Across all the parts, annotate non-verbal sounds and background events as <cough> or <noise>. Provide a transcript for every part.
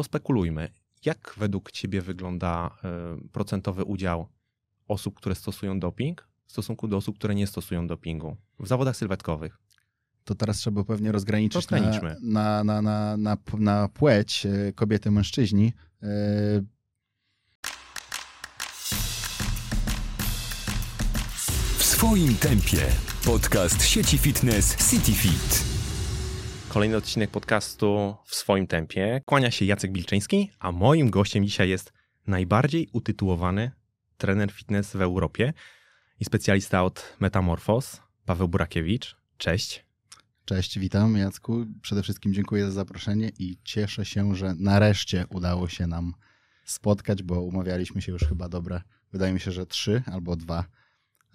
pospekulujmy. Jak według Ciebie wygląda y, procentowy udział osób, które stosują doping w stosunku do osób, które nie stosują dopingu w zawodach sylwetkowych? To teraz trzeba pewnie rozgraniczyć na, na, na, na, na, na płeć e, kobiety, mężczyźni. E, W swoim tempie. Podcast sieci fitness CityFit. Kolejny odcinek podcastu w swoim tempie. Kłania się Jacek Bilczyński, a moim gościem dzisiaj jest najbardziej utytułowany trener fitness w Europie i specjalista od Metamorphos, Paweł Burakiewicz. Cześć. Cześć, witam Jacku. Przede wszystkim dziękuję za zaproszenie i cieszę się, że nareszcie udało się nam spotkać, bo umawialiśmy się już chyba dobre, wydaje mi się, że trzy albo dwa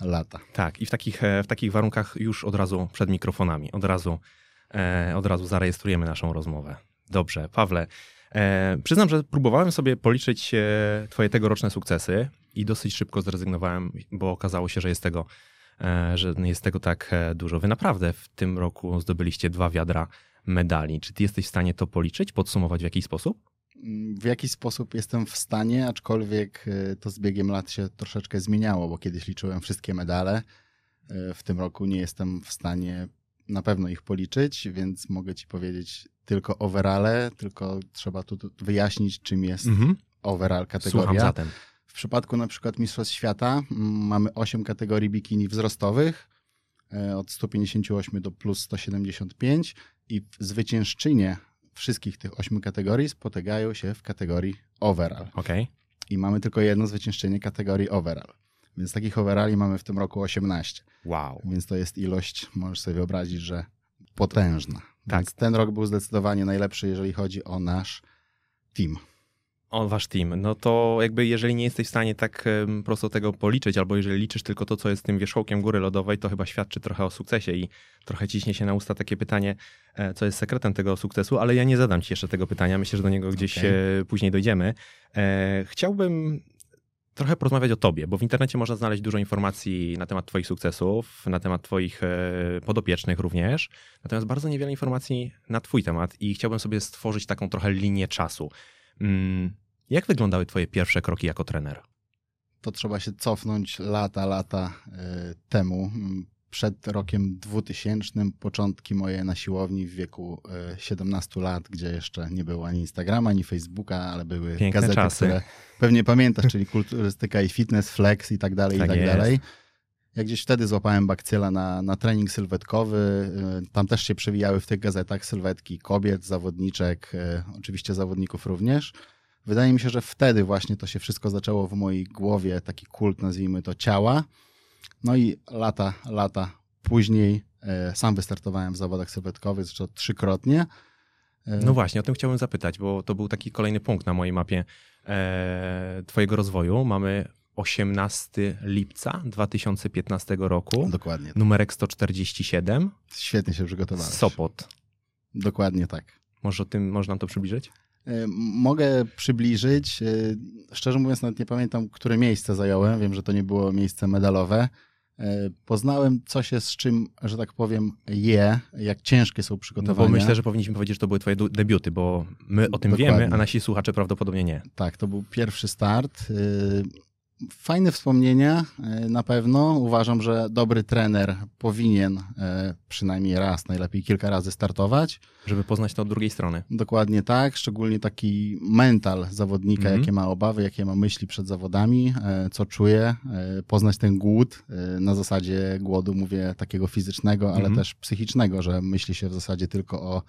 lata. Tak, i w takich, e, w takich warunkach już od razu przed mikrofonami, od razu, od razu zarejestrujemy naszą rozmowę. Dobrze, Pawle, e, przyznam, że próbowałem sobie policzyć e, twoje tegoroczne sukcesy i dosyć szybko zrezygnowałem, bo okazało się, że jest tego, e, że jest tego tak e, dużo. Wy naprawdę w tym roku zdobyliście dwa wiadra medali. Czy ty jesteś w stanie to policzyć, podsumować w jakiś sposób? W jakiś sposób jestem w stanie, aczkolwiek to z biegiem lat się troszeczkę zmieniało, bo kiedyś liczyłem wszystkie medale. W tym roku nie jestem w stanie na pewno ich policzyć, więc mogę ci powiedzieć tylko overale, tylko trzeba tu tu wyjaśnić, czym jest overall Słucham kategoria. zatem. W przypadku na przykład Mistrzostw Świata mm, mamy 8 kategorii bikini wzrostowych, e, od 158 do plus 175 i zwyciężczynie wszystkich tych 8 kategorii spotykają się w kategorii overall. Okej. I mamy tylko jedno zwyciężczynie kategorii overall. Więc takich overalli mamy w tym roku 18. Wow. Więc to jest ilość, możesz sobie wyobrazić, że potężna. Tak. Więc ten rok był zdecydowanie najlepszy, jeżeli chodzi o nasz team. O, wasz team. No to jakby jeżeli nie jesteś w stanie tak prosto tego policzyć, albo jeżeli liczysz tylko to, co jest tym wierzchołkiem góry lodowej, to chyba świadczy trochę o sukcesie i trochę ciśnie się na usta takie pytanie, e, co jest sekretem tego sukcesu, ale ja nie zadam ci jeszcze tego pytania. Myślę, że do niego gdzieś Okej. e, później dojdziemy. E, Chciałbym trochę porozmawiać o tobie, bo w internecie można znaleźć dużo informacji na temat twoich sukcesów, na temat twoich e, podopiecznych również, natomiast bardzo niewiele informacji na twój temat i chciałbym sobie stworzyć taką trochę linię czasu. Mm, Jak wyglądały twoje pierwsze kroki jako trener? to trzeba się cofnąć lata, lata e, temu. Przed rokiem 2000, początki moje na siłowni w wieku e, 17 lat, gdzie jeszcze nie było ani Instagrama, ani Facebooka, ale były Piękne gazety, czasy. które pewnie pamiętasz, czyli kulturystyka i fitness, flex i tak dalej, Tak i tak jest. dalej. Ja gdzieś wtedy złapałem bakcyla na, na trening sylwetkowy. e, Tam też się przewijały w tych gazetach sylwetki kobiet, zawodniczek, e, oczywiście zawodników również. Wydaje mi się, że wtedy właśnie to się wszystko zaczęło w mojej głowie, taki kult, nazwijmy to, ciała. No i lata, lata później e, sam wystartowałem w zawodach sylwetkowych, zresztą trzykrotnie. E, No właśnie, o tym chciałbym zapytać, bo to był taki kolejny punkt na mojej mapie e, twojego rozwoju. Mamy 18 lipca 2015 roku, Dokładnie. numerek 147, Świetnie się przygotowałeś. Sopot. Dokładnie tak. Może o tym, można nam to przybliżyć? Mogę przybliżyć. Szczerze mówiąc, nawet nie pamiętam, które miejsce zająłem. Wiem, że to nie było miejsce medalowe. E, Poznałem, co się z czym, że tak powiem, je, jak ciężkie są No przygotowania. bo myślę, że powinniśmy powiedzieć, że to były twoje debiuty, bo my o tym Dokładnie. wiemy, a nasi słuchacze prawdopodobnie nie. Tak, to był pierwszy start. Fajne wspomnienia y, na pewno. Uważam, że dobry trener powinien y, przynajmniej raz, najlepiej kilka razy startować. Żeby poznać to od drugiej strony. Dokładnie tak, szczególnie taki mental zawodnika, Mhm. jakie ma obawy, jakie ma myśli przed zawodami, y, co czuje, poznać ten głód. Na zasadzie głodu mówię takiego fizycznego, ale Mhm. też psychicznego, że myśli się w zasadzie tylko o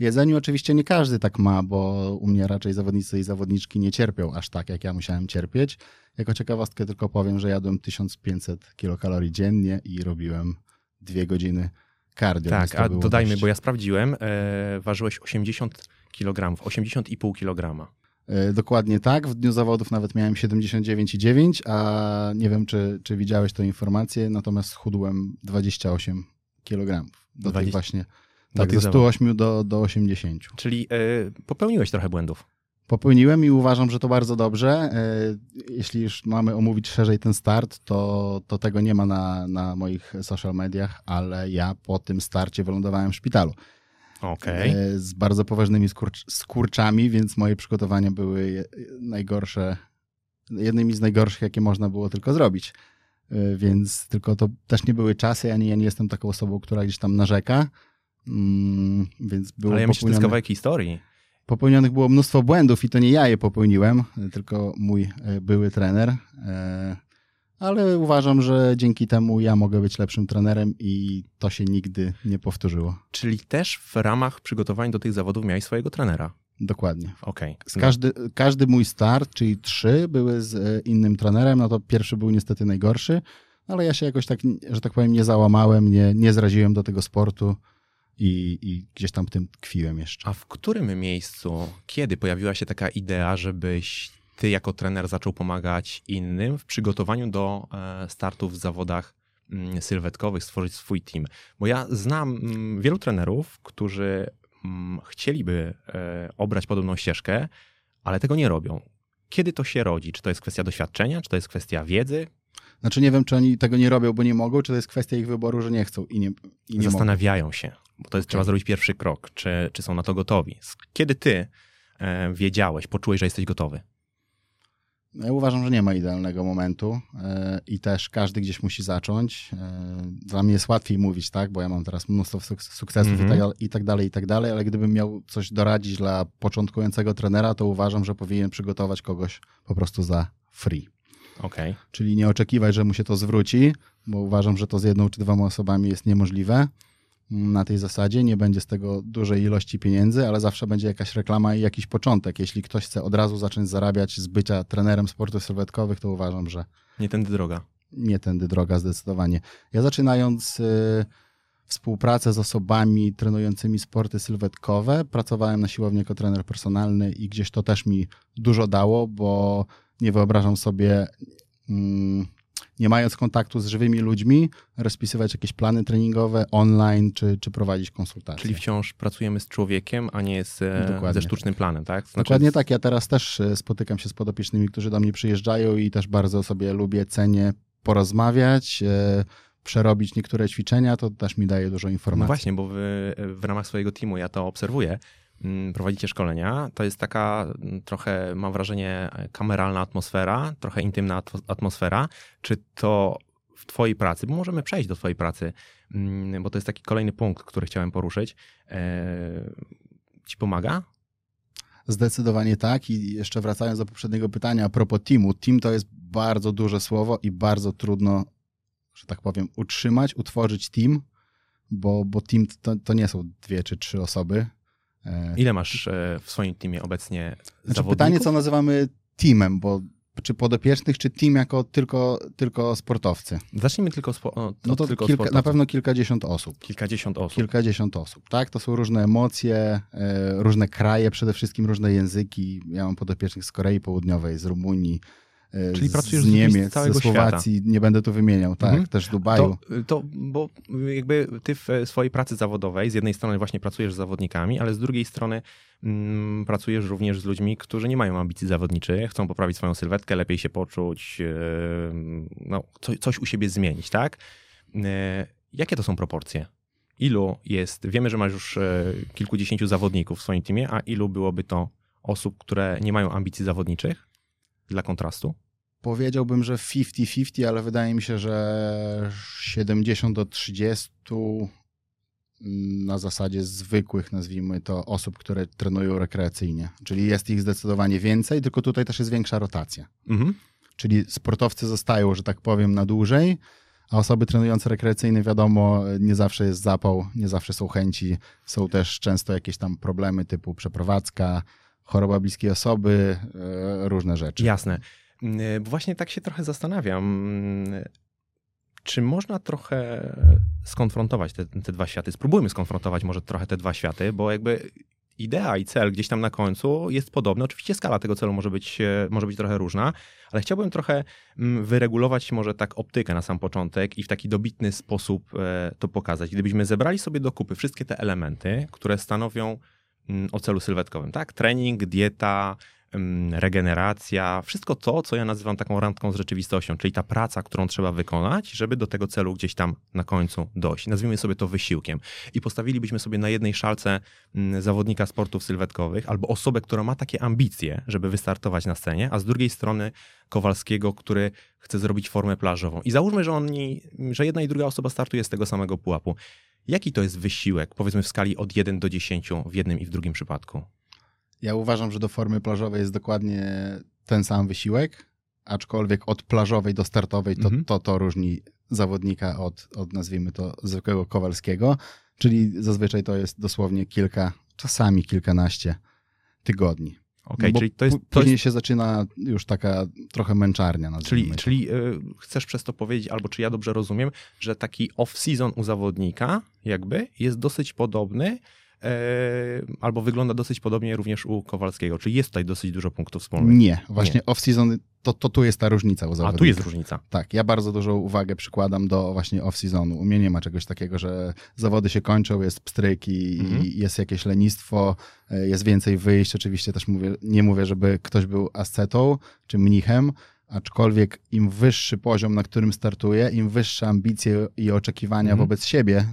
jedzeniu. Oczywiście nie każdy tak ma, bo u mnie raczej zawodnicy i zawodniczki nie cierpią aż tak, jak ja musiałem cierpieć. Jako ciekawostkę tylko powiem, że jadłem 1500 kilokalorii dziennie i robiłem dwie godziny cardio. Tak, a dodajmy, dość- bo ja sprawdziłem, e, ważyłeś 80 kg, 80,5 kg. Dokładnie tak. W dniu zawodów nawet miałem 79,9, a nie wiem, czy, czy widziałeś tę informację, natomiast schudłem 28 kg. Do 20 tych właśnie, tak, ze 108 do, do 80. Czyli e, popełniłeś trochę błędów. Popełniłem i uważam, że to bardzo dobrze. E, Jeśli już mamy omówić szerzej ten start, to, to tego nie ma na, na moich social mediach, ale ja po tym starcie wylądowałem w szpitalu. Okej. e, z bardzo poważnymi skurcz, skurczami, więc moje przygotowania były najgorsze, jednymi z najgorszych, jakie można było tylko zrobić. Więc tylko to też nie były czasy, ani ja nie jestem taką osobą, która gdzieś tam narzeka. Mm, Więc było Ale ja myślę, to jest kawałek historii. Popełnionych było mnóstwo błędów i to nie ja je popełniłem, tylko mój e, były trener. E, Ale uważam, że dzięki temu ja mogę być lepszym trenerem i to się nigdy nie powtórzyło. Czyli też w ramach przygotowań do tych zawodów miałeś swojego trenera. Dokładnie. Z każdy, każdy mój start, czyli trzy, były z e, innym trenerem. No to pierwszy był niestety najgorszy, ale ja się jakoś tak, że tak powiem, nie załamałem, nie, nie zraziłem do tego sportu i, i gdzieś tam w tym tkwiłem jeszcze. A w którym miejscu, kiedy pojawiła się taka idea, żebyś ty jako trener zaczął pomagać innym w przygotowaniu do e, startów w zawodach mm, sylwetkowych, stworzyć swój team? Bo ja znam mm, wielu trenerów, którzy mm, chcieliby e, obrać podobną ścieżkę, ale tego nie robią. Kiedy to się rodzi? Czy to jest kwestia doświadczenia, czy to jest kwestia wiedzy? Znaczy nie wiem, czy oni tego nie robią, bo nie mogą, czy to jest kwestia ich wyboru, że nie chcą i nie, i nie mogą. Zastanawiają się, bo to jest, trzeba zrobić pierwszy krok, czy, czy są na to gotowi. Kiedy ty e, wiedziałeś, poczułeś, że jesteś gotowy? Ja uważam, że nie ma idealnego momentu e, i też każdy gdzieś musi zacząć. E, Dla mnie jest łatwiej mówić, tak, bo ja mam teraz mnóstwo suk- sukcesów i, tak, i tak dalej, i tak dalej, ale gdybym miał coś doradzić dla początkującego trenera, to uważam, że powinien przygotować kogoś po prostu za free. Okej. Czyli nie oczekiwać, że mu się to zwróci, bo uważam, że to z jedną czy dwoma osobami jest niemożliwe. Na tej zasadzie nie będzie z tego dużej ilości pieniędzy, ale zawsze będzie jakaś reklama i jakiś początek. Jeśli ktoś chce od razu zacząć zarabiać z bycia trenerem sportów sylwetkowych, to uważam, że Nie tędy droga. nie tędy droga zdecydowanie. Ja zaczynając y, współpracę z osobami trenującymi sporty sylwetkowe, pracowałem na siłowni jako trener personalny i gdzieś to też mi dużo dało, bo nie wyobrażam sobie, mm, nie mając kontaktu z żywymi ludźmi, rozpisywać jakieś plany treningowe online czy, czy prowadzić konsultacje. Czyli wciąż pracujemy z człowiekiem, a nie z, e, Dokładnie ze sztucznym planem, tak? To Dokładnie tak. Ja teraz też e, spotykam się z podopiecznymi, którzy do mnie przyjeżdżają i też bardzo sobie lubię, cenię porozmawiać, e, przerobić niektóre ćwiczenia, to też mi daje dużo No informacji. właśnie, bo wy w ramach swojego teamu, ja to obserwuję, prowadzicie szkolenia, to jest taka mm, trochę, mam wrażenie, kameralna atmosfera, trochę intymna atmo- atmosfera. Czy to w twojej pracy, bo możemy przejść do twojej pracy, mm, bo to jest taki kolejny punkt, który chciałem poruszyć, e, ci pomaga? Zdecydowanie tak. I jeszcze wracając do poprzedniego pytania a propos teamu. Team to jest bardzo duże słowo i bardzo trudno, że tak powiem, utrzymać, utworzyć team, bo, bo team to, to nie są dwie czy trzy osoby. E, Ile masz e, w swoim teamie obecnie Znaczy zawodników? pytanie, co nazywamy teamem, bo czy podopiecznych, czy team jako tylko, tylko sportowcy? Zacznijmy tylko, spo, o, No to tylko kilka, na pewno kilkadziesiąt osób. kilkadziesiąt osób. Kilkadziesiąt osób, tak? To są różne emocje, e, różne kraje, przede wszystkim różne języki. Ja mam podopiecznych z Korei Południowej, z Rumunii, Czyli z, pracujesz z z z Niemiec, całego ze Słowacji, nie będę tu wymieniał, tak? Mhm. Też Dubaju. To, to, bo jakby ty w swojej pracy zawodowej z jednej strony właśnie pracujesz z zawodnikami, ale z drugiej strony mm, pracujesz również z ludźmi, którzy nie mają ambicji zawodniczych, chcą poprawić swoją sylwetkę, lepiej się poczuć, yy, no, co, coś u siebie zmienić, tak? Jakie to są proporcje? Ilu jest, wiemy, że masz już e, kilkudziesięciu zawodników w swoim teamie, a ilu byłoby to osób, które nie mają ambicji zawodniczych dla kontrastu? Powiedziałbym, że 50-50, ale wydaje mi się, że 70 do 30 mm, na zasadzie zwykłych, nazwijmy to, osób, które trenują rekreacyjnie. Czyli jest ich zdecydowanie więcej, tylko tutaj też jest większa rotacja. Mhm. Czyli sportowcy zostają, że tak powiem, na dłużej, a osoby trenujące rekreacyjne, wiadomo, nie zawsze jest zapał, nie zawsze są chęci. Są też często jakieś tam problemy typu przeprowadzka, choroba bliskiej osoby, e, różne rzeczy. Jasne. Mm, Bo właśnie tak się trochę zastanawiam, mm, czy można trochę skonfrontować te, te dwa światy? Spróbujmy skonfrontować może trochę te dwa światy, bo jakby idea i cel gdzieś tam na końcu jest podobny. Oczywiście skala tego celu może być, e, może być trochę różna, ale chciałbym trochę mm, wyregulować może tak optykę na sam początek i w taki dobitny sposób e, to pokazać. Gdybyśmy zebrali sobie do kupy wszystkie te elementy, które stanowią o celu sylwetkowym, tak? Trening, dieta, regeneracja, wszystko to, co ja nazywam taką randką z rzeczywistością, czyli ta praca, którą trzeba wykonać, żeby do tego celu gdzieś tam na końcu dojść. Nazwijmy sobie to wysiłkiem. I postawilibyśmy sobie na jednej szalce zawodnika sportów sylwetkowych albo osobę, która ma takie ambicje, żeby wystartować na scenie, a z drugiej strony Kowalskiego, który chce zrobić formę plażową. I załóżmy, że, oni, że jedna i druga osoba startuje z tego samego pułapu. Jaki to jest wysiłek, powiedzmy w skali od 1 do 10 w jednym i w drugim przypadku? Ja uważam, że do formy plażowej jest dokładnie ten sam wysiłek, aczkolwiek od plażowej do startowej to mhm. to, to różni zawodnika od, od, nazwijmy to, zwykłego Kowalskiego, czyli zazwyczaj to jest dosłownie kilka, czasami kilkanaście tygodni. Okay, czyli to jest. To później jest... się zaczyna już taka trochę męczarnia. Czyli, czyli y, chcesz przez to powiedzieć, albo czy ja dobrze rozumiem, że taki off-season u zawodnika, jakby, jest dosyć podobny E, albo wygląda dosyć podobnie również u Kowalskiego. Czy jest tutaj dosyć dużo punktów wspólnych? Nie, właśnie off-season, to, to tu jest ta różnica u. A tu jest różnica. Tak, ja bardzo dużą uwagę przykładam do właśnie off-seasonu. U mnie nie ma czegoś takiego, że zawody się kończą, jest pstryk i, mhm. i jest jakieś lenistwo, e, jest więcej wyjść. Oczywiście też mówię, nie mówię, żeby ktoś był ascetą czy mnichem, aczkolwiek im wyższy poziom, na którym startuje, im wyższe ambicje i oczekiwania mhm. wobec siebie,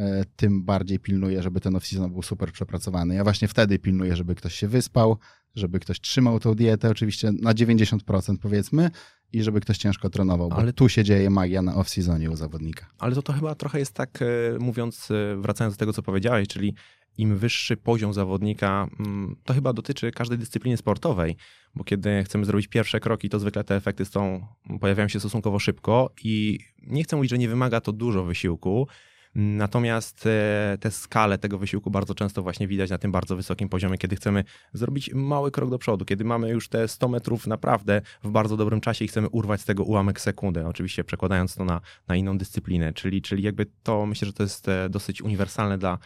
E, tym bardziej pilnuję, żeby ten off-season był super przepracowany. Ja właśnie wtedy pilnuję, żeby ktoś się wyspał, żeby ktoś trzymał tą dietę, oczywiście na 90% powiedzmy, i żeby ktoś ciężko trenował, bo Ale tu się dzieje magia na off-seasonie u zawodnika. Ale to, to chyba trochę jest tak, e, mówiąc, e, wracając do tego, co powiedziałeś, czyli im wyższy poziom zawodnika, mm, to chyba dotyczy każdej dyscypliny sportowej, bo kiedy chcemy zrobić pierwsze kroki, to zwykle te efekty są, pojawiają się stosunkowo szybko i nie chcę mówić, że nie wymaga to dużo wysiłku, Natomiast e, tę skalę tego wysiłku bardzo często właśnie widać na tym bardzo wysokim poziomie, kiedy chcemy zrobić mały krok do przodu, kiedy mamy już te 100 metrów naprawdę w bardzo dobrym czasie i chcemy urwać z tego ułamek sekundy, oczywiście przekładając to na, na inną dyscyplinę, czyli, czyli jakby to myślę, że to jest e, dosyć uniwersalne dla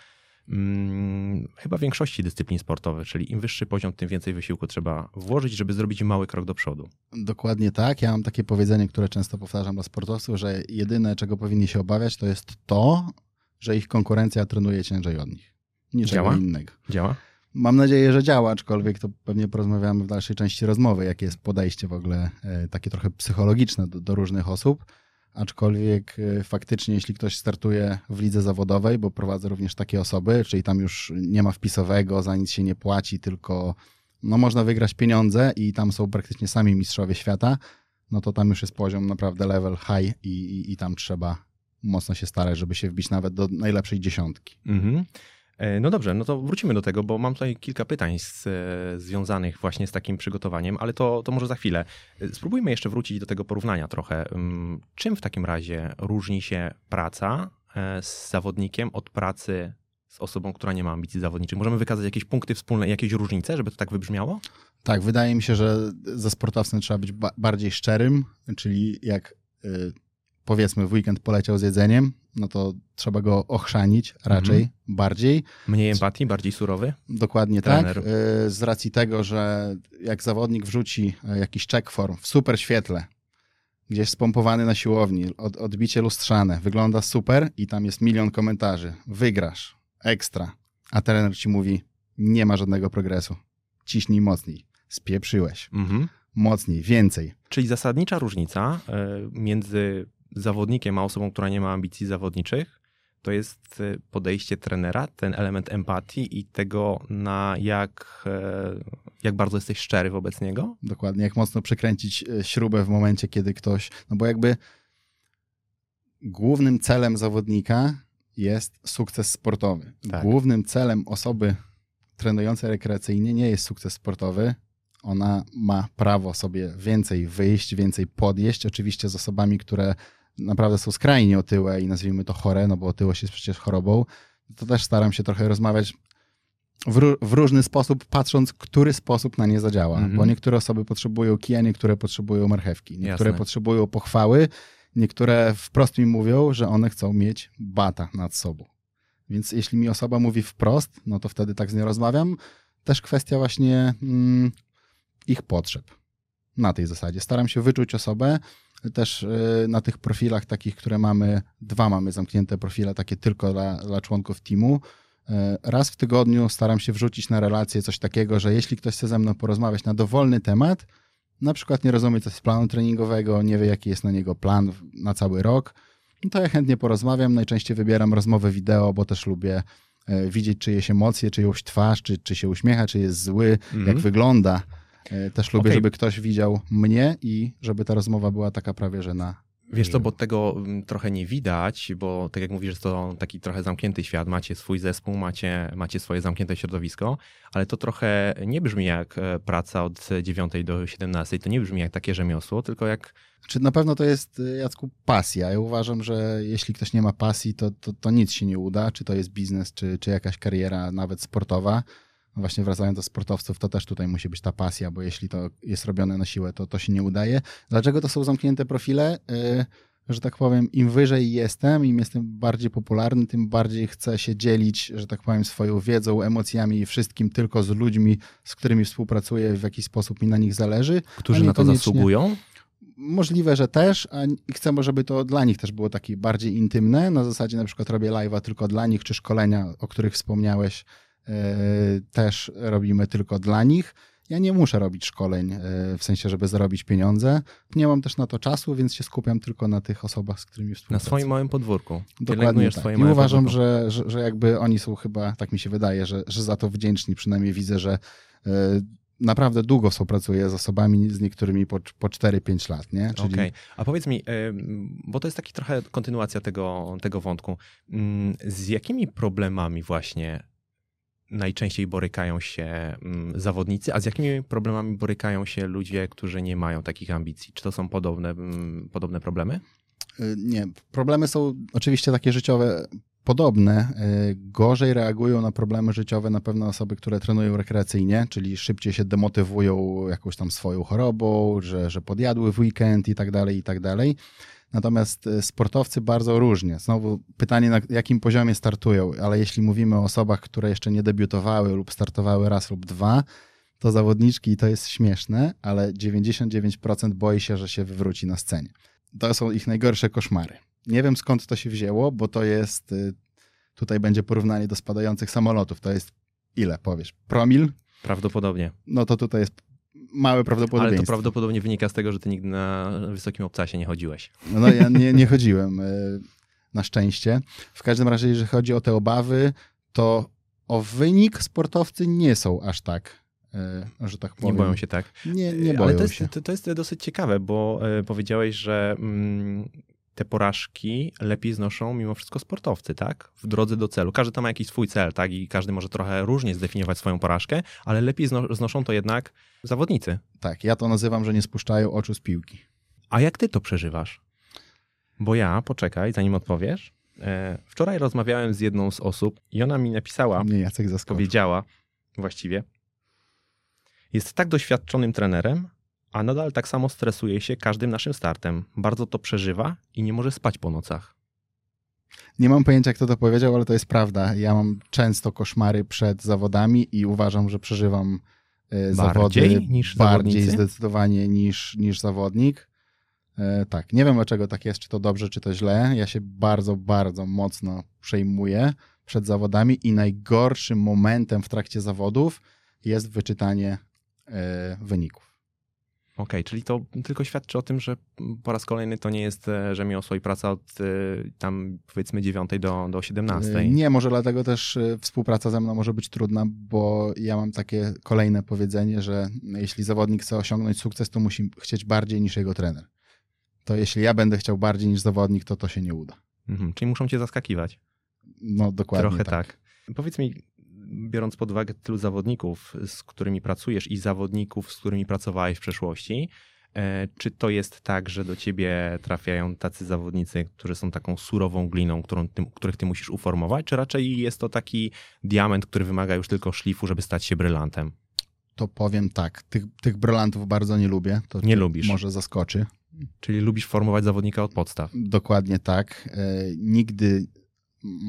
hmm, chyba większości dyscyplin sportowych, czyli im wyższy poziom, tym więcej wysiłku trzeba włożyć, żeby zrobić mały krok do przodu. Dokładnie tak. Ja mam takie powiedzenie, które często powtarzam dla sportowców, że jedyne, czego powinni się obawiać, to jest to, że ich konkurencja trenuje ciężej od nich. Niczego działa? innego. Działa? Mam nadzieję, że działa, aczkolwiek to pewnie porozmawiamy w dalszej części rozmowy, jakie jest podejście w ogóle e, takie trochę psychologiczne do, do różnych osób aczkolwiek y, faktycznie jeśli ktoś startuje w lidze zawodowej, bo prowadzę również takie osoby, czyli tam już nie ma wpisowego, za nic się nie płaci, tylko no można wygrać pieniądze i tam są praktycznie sami mistrzowie świata, no to tam już jest poziom naprawdę level high i, i, i tam trzeba mocno się starać, żeby się wbić nawet do najlepszej dziesiątki. Mhm. E, no dobrze, no to wrócimy do tego, bo mam tutaj kilka pytań z, e, związanych właśnie z takim przygotowaniem, ale to, to może za chwilę. E, spróbujmy jeszcze wrócić do tego porównania trochę. Mm, czym w takim razie różni się praca z zawodnikiem od pracy z osobą, która nie ma ambicji zawodniczych? Możemy wykazać jakieś punkty wspólne, jakieś różnice, żeby to tak wybrzmiało? Tak, wydaje mi się, że ze sportowcem trzeba być ba bardziej szczerym, czyli jak y, powiedzmy w weekend poleciał z jedzeniem, no to trzeba go ochrzanić raczej mhm. bardziej. Mniej empatii, bardziej surowy? Dokładnie Trener. tak. Z racji tego, że jak zawodnik wrzuci y, jakiś check form w super świetle, gdzieś spompowany na siłowni, od, odbicie lustrzane, wygląda super i tam jest milion komentarzy. Wygrasz, ekstra. A trener ci mówi, nie ma żadnego progresu. Ciśnij mocniej. Spieprzyłeś. Mhm. Mocniej, więcej. Czyli zasadnicza różnica y, między zawodnikiem, a osobą, która nie ma ambicji zawodniczych, to jest e, podejście trenera, ten element empatii i tego, na jak, e, jak bardzo jesteś szczery wobec niego. Dokładnie, jak mocno przekręcić e, śrubę w momencie, kiedy ktoś. No bo jakby głównym celem zawodnika jest sukces sportowy. Tak. Głównym celem osoby trenującej rekreacyjnie nie jest sukces sportowy. Ona ma prawo sobie więcej wyjść, więcej podjeść, oczywiście z osobami, które naprawdę są skrajnie otyłe i nazwijmy to chore, no bo otyłość jest przecież chorobą, to też staram się trochę rozmawiać w, w różny sposób, patrząc, który sposób na nie zadziała. Mm -hmm. Bo niektóre osoby potrzebują kija, niektóre potrzebują marchewki, niektóre Jasne. potrzebują pochwały, niektóre wprost mi mówią, że one chcą mieć bata nad sobą. Więc jeśli mi osoba mówi wprost, no to wtedy tak z nią rozmawiam. Też kwestia właśnie mm, ich potrzeb. Na tej zasadzie. Staram się wyczuć osobę, też y, na tych profilach takich, które mamy, dwa mamy zamknięte profile takie tylko dla, dla członków teamu. E, raz w tygodniu staram się wrzucić na relację coś takiego, że jeśli ktoś chce ze mną porozmawiać na dowolny temat, na przykład nie rozumie coś z planu treningowego, nie wie jaki jest na niego plan na cały rok, no to ja chętnie porozmawiam. Najczęściej wybieram rozmowę wideo, bo też lubię e, widzieć czyjeś emocje, czyjąś twarz, czy, czy się uśmiecha, czy jest zły, Mhm. jak wygląda. E, Też lubię, Okej. żeby ktoś widział mnie i żeby ta rozmowa była taka prawie, że na Wiesz co, bo tego mm, trochę nie widać, bo tak jak mówisz, to taki trochę zamknięty świat. Macie swój zespół, macie, macie swoje zamknięte środowisko, ale to trochę nie brzmi jak e, praca od 9 do 17. To nie brzmi jak takie rzemiosło, tylko jak Czy na pewno to jest, y, Jacku, pasja? Ja uważam, że jeśli ktoś nie ma pasji, to, to, to nic się nie uda, czy to jest biznes, czy, czy jakaś kariera nawet sportowa. Właśnie wracając do sportowców, to też tutaj musi być ta pasja, bo jeśli to jest robione na siłę, to to się nie udaje. Dlaczego to są zamknięte profile? Y, że tak powiem, im wyżej jestem, im jestem bardziej popularny, tym bardziej chcę się dzielić, że tak powiem, swoją wiedzą, emocjami i wszystkim tylko z ludźmi, z którymi współpracuję, w jakiś sposób mi na nich zależy. którzy na to zasługują. Możliwe, że też, a i chcemy, żeby to dla nich też było takie bardziej intymne. Na zasadzie na przykład robię live'a tylko dla nich, czy szkolenia, o których wspomniałeś, też robimy tylko dla nich. Ja nie muszę robić szkoleń, e, w sensie, żeby zarobić pieniądze. Nie mam też na to czasu, więc się skupiam tylko na tych osobach, z którymi Na współpracuję. swoim małym podwórku. Dokładnie tak. swoje I uważam, że, że, że jakby oni są chyba, tak mi się wydaje, że, że za to wdzięczni. Przynajmniej widzę, że e, naprawdę długo współpracuję z osobami, z niektórymi po, po 4-5 lat, nie? Czyli Okej, a powiedz mi, bo to jest taki trochę kontynuacja tego, tego wątku. Ym, Z jakimi problemami właśnie najczęściej borykają się ym, zawodnicy, a z jakimi problemami borykają się ludzie, którzy nie mają takich ambicji? Czy to są podobne, ym, podobne problemy? Y, Nie, problemy są oczywiście takie życiowe podobne. Y, Gorzej reagują na problemy życiowe na pewno osoby, które trenują rekreacyjnie, czyli szybciej się demotywują jakąś tam swoją chorobą, że, że podjadły w weekend i tak dalej, i tak dalej. Natomiast y, sportowcy bardzo różnie. Znowu pytanie, na jakim poziomie startują, ale jeśli mówimy o osobach, które jeszcze nie debiutowały lub startowały raz lub dwa, to zawodniczki, i to jest śmieszne, ale 99% boi się, że się wywróci na scenie. To są ich najgorsze koszmary. Nie wiem skąd to się wzięło, bo to jest, y, tutaj będzie porównanie do spadających samolotów. To jest ile, powiesz, promil? Prawdopodobnie. No to tutaj jest małe Ale prawdopodobieństwo. to prawdopodobnie wynika z tego, że ty nigdy na wysokim obcasie nie chodziłeś. No ja nie, nie chodziłem, y, na szczęście. W każdym razie, jeżeli chodzi o te obawy, to o wynik sportowcy nie są aż tak, y, że tak Nie powiem. boją się tak. Nie, nie Ale boją to jest, się. To, to jest dosyć ciekawe, bo e, powiedziałeś, że mm, te porażki lepiej znoszą mimo wszystko sportowcy, tak? W drodze do celu. Każdy tam ma jakiś swój cel, tak? I każdy może trochę różnie zdefiniować swoją porażkę, ale lepiej zno, znoszą to jednak zawodnicy. Tak, ja to nazywam, że nie spuszczają oczu z piłki. A jak ty to przeżywasz? Bo ja, poczekaj, zanim odpowiesz. E, wczoraj rozmawiałem z jedną z osób i ona mi napisała, Mnie Jacek zaskoczył. powiedziała właściwie, jest tak doświadczonym trenerem, a nadal tak samo stresuje się każdym naszym startem. Bardzo to przeżywa i nie może spać po nocach. Nie mam pojęcia, kto to powiedział, ale to jest prawda. Ja mam często koszmary przed zawodami i uważam, że przeżywam e, Bardziej zawody niż bardziej zawodnicy? zdecydowanie niż, niż zawodnik. E, tak, nie wiem dlaczego tak jest, czy to dobrze, czy to źle. Ja się bardzo, bardzo mocno przejmuję przed zawodami i najgorszym momentem w trakcie zawodów jest wyczytanie e, wyników. Okej, czyli to tylko świadczy o tym, że po raz kolejny to nie jest e, rzemiosło i praca od e, tam powiedzmy 9 do, do 17. E, Nie, może dlatego też współpraca ze mną może być trudna, bo ja mam takie kolejne powiedzenie, że jeśli zawodnik chce osiągnąć sukces, to musi chcieć bardziej niż jego trener. To jeśli ja będę chciał bardziej niż zawodnik, to to się nie uda. Mhm, czyli muszą cię zaskakiwać. No dokładnie Trochę tak. tak. Powiedz mi, biorąc pod uwagę tylu zawodników, z którymi pracujesz i zawodników, z którymi pracowałeś w przeszłości, e, czy to jest tak, że do ciebie trafiają tacy zawodnicy, którzy są taką surową gliną, którą ty, których ty musisz uformować, czy raczej jest to taki diament, który wymaga już tylko szlifu, żeby stać się brylantem? To powiem tak, tych, tych brylantów bardzo nie lubię. To Nie lubisz. Może zaskoczy. Czyli lubisz formować zawodnika od podstaw. Dokładnie tak. E, nigdy,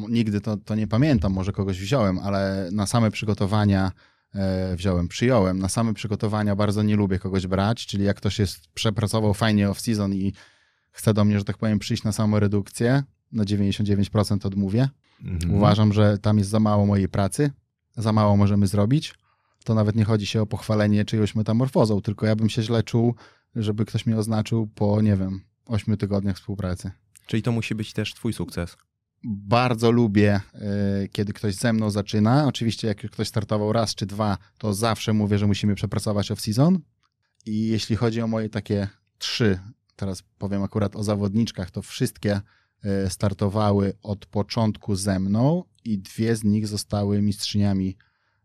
nigdy to, to nie pamiętam, może kogoś wziąłem, ale na same przygotowania e, wziąłem, przyjąłem. Na same przygotowania bardzo nie lubię kogoś brać, czyli jak ktoś jest, przepracował fajnie off-season i chce do mnie, że tak powiem, przyjść na samą redukcję, na 99% odmówię. Mhm. Uważam, że tam jest za mało mojej pracy, za mało możemy zrobić. To nawet nie chodzi się o pochwalenie czyjąś metamorfozą, tylko ja bym się źle czuł, żeby ktoś mnie oznaczył po, nie wiem, ośmiu tygodniach współpracy. Czyli to musi być też twój sukces. Bardzo lubię, y, kiedy ktoś ze mną zaczyna. Oczywiście, jak ktoś startował raz czy dwa, to zawsze mówię, że musimy przepracować off-season. I jeśli chodzi o moje takie trzy, teraz powiem akurat o zawodniczkach, to wszystkie y, startowały od początku ze mną i dwie z nich zostały mistrzyniami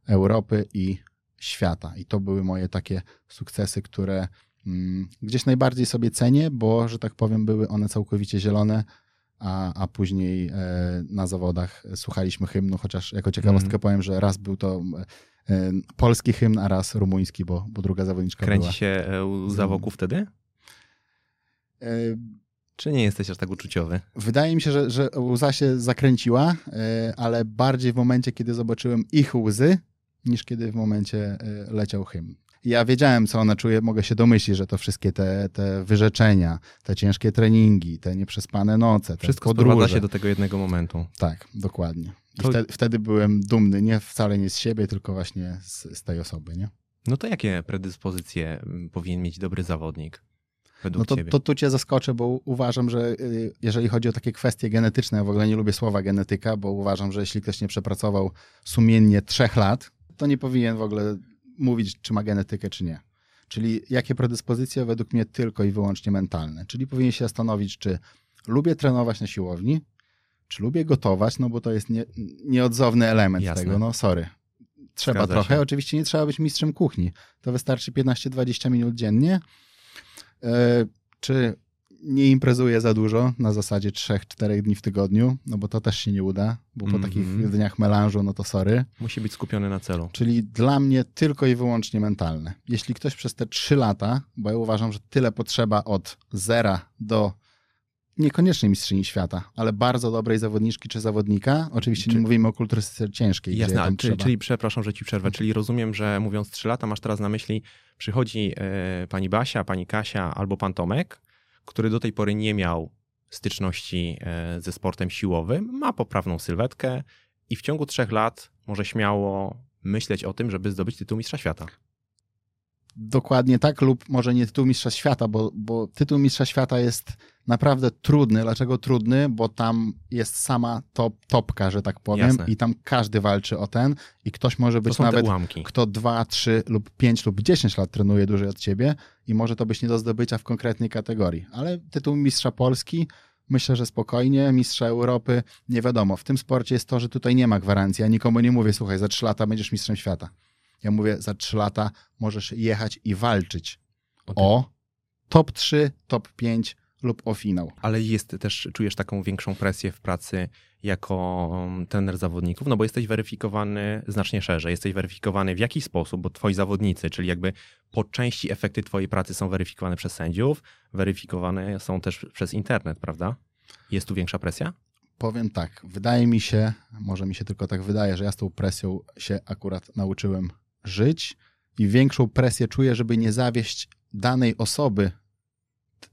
Europy i świata. I to były moje takie sukcesy, które mm, gdzieś najbardziej sobie cenię, bo, że tak powiem, były one całkowicie zielone, a, a później e, na zawodach słuchaliśmy hymnu, chociaż jako ciekawostkę Mhm. powiem, że raz był to e, polski hymn, a raz rumuński, bo, bo druga zawodniczka Kręci była. się e, łza wokół wtedy? Czy nie jesteś aż tak uczuciowy? Wydaje mi się, że, że łza się zakręciła, ale bardziej w momencie, kiedy zobaczyłem ich łzy, niż kiedy w momencie leciał hymn. Ja wiedziałem, co ona czuje, mogę się domyślić, że to wszystkie te, te wyrzeczenia, te ciężkie treningi, te nieprzespane noce, te Wszystko podróże. sprowadza się do tego jednego momentu. Tak, dokładnie. I To- wtedy, wtedy byłem dumny, nie wcale nie z siebie, tylko właśnie z, z tej osoby, nie? No to jakie predyspozycje mm, powinien mieć dobry zawodnik No to, ciebie? to tu cię zaskoczę, bo uważam, że y, jeżeli chodzi o takie kwestie genetyczne, ja w ogóle nie lubię słowa genetyka, bo uważam, że jeśli ktoś nie przepracował sumiennie trzech lat, to nie powinien w ogóle mówić, czy ma genetykę, czy nie. Czyli jakie predyspozycje według mnie tylko i wyłącznie mentalne. Czyli powinien się zastanowić, czy lubię trenować na siłowni, czy lubię gotować, no bo to jest nie, nieodzowny element Jasne. tego, no sorry. Trzeba Zgadza trochę, się. oczywiście nie trzeba być mistrzem kuchni. To wystarczy 15-20 minut dziennie. E, czy nie imprezuję za dużo na zasadzie 3-4 dni w tygodniu, no bo to też się nie uda, bo po Mhm. takich dniach melanżu, no to sorry. Musi być skupiony na celu. Czyli dla mnie tylko i wyłącznie mentalne. Jeśli ktoś przez te 3 lata, bo ja uważam, że tyle potrzeba od zera do niekoniecznie mistrzyni świata, ale bardzo dobrej zawodniczki czy zawodnika. Oczywiście Czy- nie mówimy o kulturystyce ciężkiej, Jasne, czyli, trzeba. czyli przepraszam, że ci przerwę, czyli rozumiem, że mówiąc 3 lata, masz teraz na myśli, przychodzi e, pani Basia, pani Kasia albo pan Tomek, który do tej pory nie miał styczności e, ze sportem siłowym, ma poprawną sylwetkę i w ciągu trzech lat może śmiało myśleć o tym, żeby zdobyć tytuł mistrza świata. Dokładnie tak, lub może nie tytuł mistrza świata, bo, bo tytuł mistrza świata jest naprawdę trudny. Dlaczego trudny? Bo tam jest sama top, topka, że tak powiem, Jasne. i tam każdy walczy o ten i ktoś może być nawet kto 2, 3 lub 5 lub 10 lat trenuje dłużej od ciebie i może to być nie do zdobycia w konkretnej kategorii. Ale tytuł mistrza Polski myślę, że spokojnie, mistrza Europy, nie wiadomo. W tym sporcie jest to, że tutaj nie ma gwarancji. Ja nikomu nie mówię, słuchaj, za 3 lata będziesz mistrzem świata. Ja mówię, za 3 lata możesz jechać i walczyć O tym. o top 3, top 5 lub o finał. Ale jest też, czujesz taką większą presję w pracy jako trener zawodników, no bo jesteś weryfikowany znacznie szerzej. Jesteś weryfikowany w jaki sposób, bo twoi zawodnicy, czyli jakby po części efekty twojej pracy są weryfikowane przez sędziów, weryfikowane są też przez internet, prawda? Jest tu większa presja? Powiem tak, wydaje mi się, może mi się tylko tak wydaje, że ja z tą presją się akurat nauczyłem żyć i większą presję czuję, żeby nie zawieść danej osoby.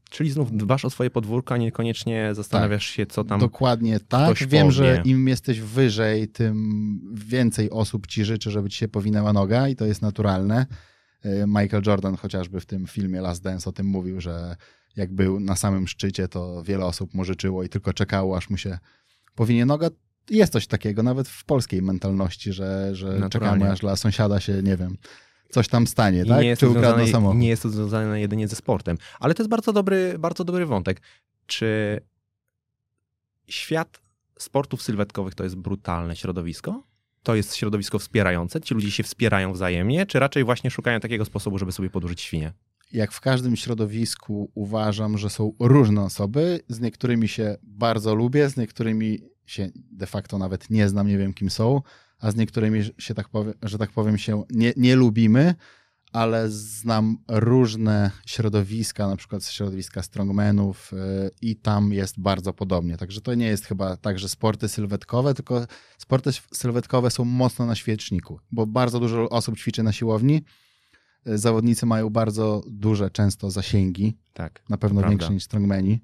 Czyli znów dbasz o swoje podwórko, a niekoniecznie zastanawiasz się, co tam... Dokładnie tak. Wiem, powie. że im jesteś wyżej, tym więcej osób ci życzy, żeby ci się powinęła noga i to jest naturalne. Y, Michael Jordan chociażby w tym filmie Last Dance o tym mówił, że jak był na samym szczycie, to wiele osób mu życzyło i tylko czekało, aż mu się powinie noga. Jest coś takiego, nawet w polskiej mentalności, że, że Naturalnie. czekamy, aż dla sąsiada się, nie wiem, coś tam stanie, I tak? nie jest, Czy to ukradną związane, samochód. nie jest to związane jedynie ze sportem. Ale to jest bardzo dobry, bardzo dobry wątek. Czy świat sportów sylwetkowych to jest brutalne środowisko? To jest środowisko wspierające? Ci ludzie się wspierają wzajemnie? Czy raczej właśnie szukają takiego sposobu, żeby sobie podłużyć świnie? jak w każdym środowisku uważam, że są różne osoby. Z niektórymi się bardzo lubię, z niektórymi się de facto nawet nie znam, nie wiem kim są, a z niektórymi się tak powiem, że tak powiem się nie, nie lubimy, ale znam różne środowiska, na przykład środowiska strongmanów yy, i tam jest bardzo podobnie. Także to nie jest chyba tak, że sporty sylwetkowe, tylko sporty sylwetkowe są mocno na świeczniku, bo bardzo dużo osób ćwiczy na siłowni, zawodnicy mają bardzo duże często zasięgi, Tak. na pewno większe niż strongmeni.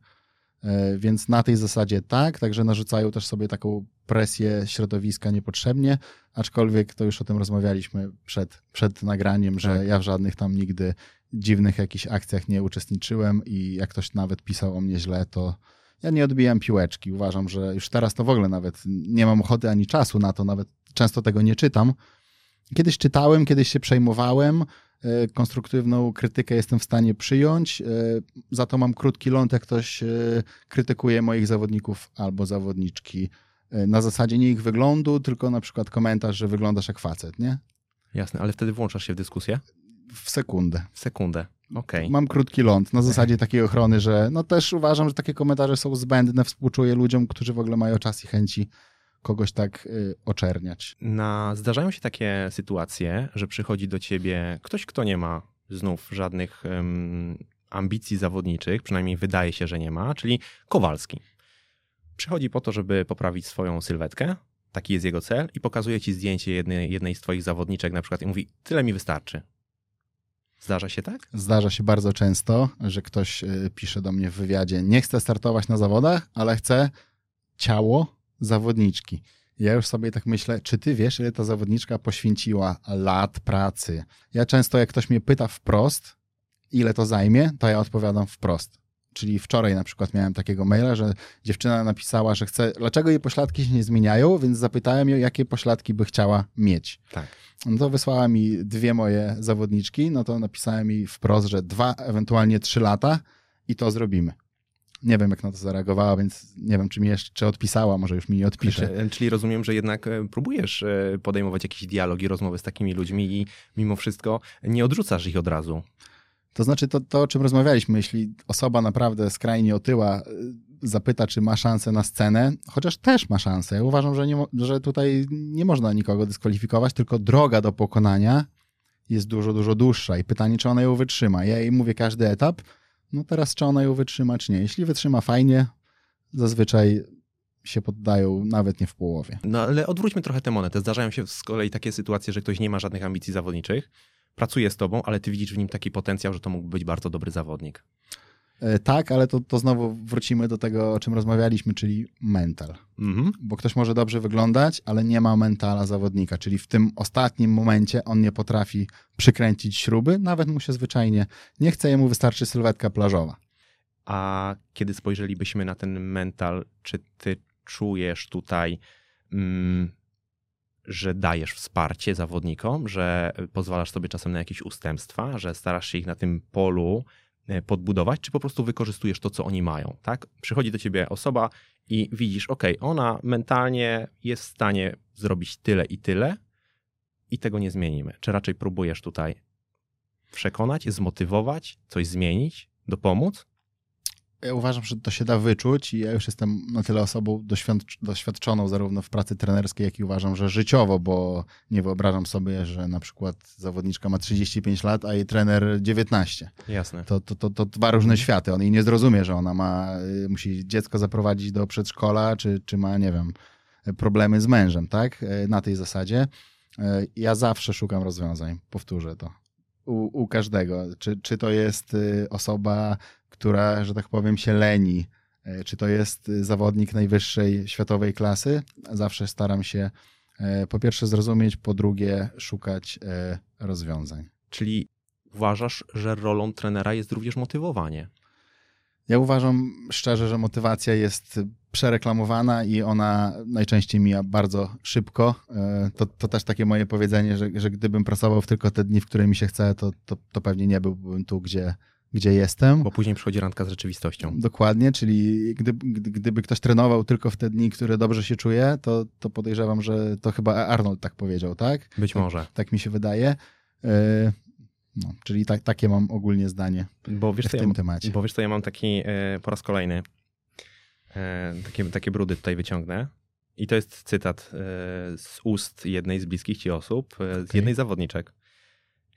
E, więc na tej zasadzie tak, także narzucają też sobie taką presję środowiska niepotrzebnie, aczkolwiek to już o tym rozmawialiśmy przed, przed nagraniem, że Tak. ja w żadnych tam nigdy dziwnych jakichś akcjach nie uczestniczyłem i jak ktoś nawet pisał o mnie źle, to ja nie odbijam piłeczki. Uważam, że już teraz to w ogóle nawet nie mam ochoty ani czasu na to, nawet często tego nie czytam. Kiedyś czytałem, kiedyś się przejmowałem, konstruktywną krytykę jestem w stanie przyjąć, e, za to mam krótki ląd, jak ktoś e, krytykuje moich zawodników albo zawodniczki e, na zasadzie nie ich wyglądu, tylko na przykład komentarz, że wyglądasz jak facet, nie? Jasne, ale wtedy włączasz się w dyskusję? W sekundę. W sekundę. Okej. Mam krótki ląd na zasadzie takiej ochrony, że no też uważam, że takie komentarze są zbędne, współczuję ludziom, którzy w ogóle mają czas i chęci kogoś tak y, oczerniać. Na, zdarzają się takie sytuacje, że przychodzi do ciebie ktoś, kto nie ma znów żadnych em, ambicji zawodniczych, przynajmniej wydaje się, że nie ma, czyli Kowalski. Przychodzi po to, żeby poprawić swoją sylwetkę, taki jest jego cel, i pokazuje ci zdjęcie jednej, jednej z twoich zawodniczek na przykład i mówi, tyle mi wystarczy. Zdarza się tak? Zdarza się bardzo często, że ktoś y, pisze do mnie w wywiadzie, nie chcę startować na zawodach, ale chcę ciało zawodniczki. Ja już sobie tak myślę, czy ty wiesz, ile ta zawodniczka poświęciła lat pracy? Ja często, jak ktoś mnie pyta wprost, ile to zajmie, to ja odpowiadam wprost. Czyli wczoraj na przykład miałem takiego maila, że dziewczyna napisała, że chce, dlaczego jej pośladki się nie zmieniają, więc zapytałem ją, jakie pośladki by chciała mieć. Tak. No to wysłała mi dwie moje zawodniczki, no to napisałem mi wprost, że dwa, ewentualnie trzy lata i to zrobimy. Nie wiem, jak na to zareagowała, więc nie wiem, czy mi jeszcze odpisała, może już mi nie odpisze. Czyli, czyli rozumiem, że jednak e, próbujesz e, podejmować jakieś dialogi, rozmowy z takimi ludźmi i mimo wszystko nie odrzucasz ich od razu. To znaczy to, to, o czym rozmawialiśmy, jeśli osoba naprawdę skrajnie otyła y, zapyta, czy ma szansę na scenę, chociaż też ma szansę. Ja uważam, że, nie, że tutaj nie można nikogo dyskwalifikować, tylko droga do pokonania jest dużo, dużo dłuższa i pytanie, czy ona ją wytrzyma. Ja jej mówię każdy etap, no teraz czy ona ją wytrzyma, czy nie. Jeśli wytrzyma fajnie, zazwyczaj się poddają nawet nie w połowie. No ale odwróćmy trochę tę monetę. Zdarzają się z kolei takie sytuacje, że ktoś nie ma żadnych ambicji zawodniczych, pracuje z tobą, ale ty widzisz w nim taki potencjał, że to mógł być bardzo dobry zawodnik. E, Tak, ale to, to znowu wrócimy do tego, o czym rozmawialiśmy, czyli mental. Mhm. bo ktoś może dobrze wyglądać, ale nie ma mentala zawodnika, czyli w tym ostatnim momencie on nie potrafi przykręcić śruby, nawet mu się zwyczajnie nie chce, jemu wystarczy sylwetka plażowa. A kiedy spojrzelibyśmy na ten mental, czy ty czujesz tutaj, mm, że dajesz wsparcie zawodnikom, że pozwalasz sobie czasem na jakieś ustępstwa, że starasz się ich na tym polu podbudować, czy po prostu wykorzystujesz to, co oni mają, tak? Przychodzi do ciebie osoba i widzisz, ok, ona mentalnie jest w stanie zrobić tyle i tyle i tego nie zmienimy. Czy raczej próbujesz tutaj przekonać, zmotywować, coś zmienić, dopomóc? Ja uważam, że to się da wyczuć i ja już jestem na tyle osobą doświadcz- doświadczoną zarówno w pracy trenerskiej, jak i uważam, że życiowo, bo nie wyobrażam sobie, że na przykład zawodniczka ma 35 lat, a jej trener 19. Jasne. To, to, to, to dwa różne światy. On jej nie zrozumie, że ona ma, y, musi dziecko zaprowadzić do przedszkola, czy, czy ma, nie wiem, problemy z mężem, tak? Y, Na tej zasadzie. Y, Ja zawsze szukam rozwiązań, powtórzę to. U, u każdego. Czy, czy to jest osoba, która, że tak powiem, się leni, y, czy to jest zawodnik najwyższej światowej klasy, zawsze staram się y, po pierwsze zrozumieć, po drugie szukać y, rozwiązań. Czyli uważasz, że rolą trenera jest również motywowanie. Ja uważam szczerze, że motywacja jest przereklamowana i ona najczęściej mija bardzo szybko. E, To, to też takie moje powiedzenie, że, że gdybym pracował w tylko te dni, w które mi się chce, to, to, to pewnie nie byłbym tu, gdzie, gdzie jestem. Bo później przychodzi randka z rzeczywistością. Dokładnie, czyli gdy, gdy, gdyby ktoś trenował tylko w te dni, które dobrze się czuje, to, to podejrzewam, że to chyba Arnold tak powiedział, tak? Być może. Tak mi się wydaje. E, No, czyli tak, takie mam ogólnie zdanie Bo wiesz, w co ja, tym temacie. bo wiesz co, ja mam taki e, po raz kolejny e, takie, takie brudy tutaj wyciągnę. I to jest cytat z ust jednej z bliskich ci osób, e, z jednej zawodniczek.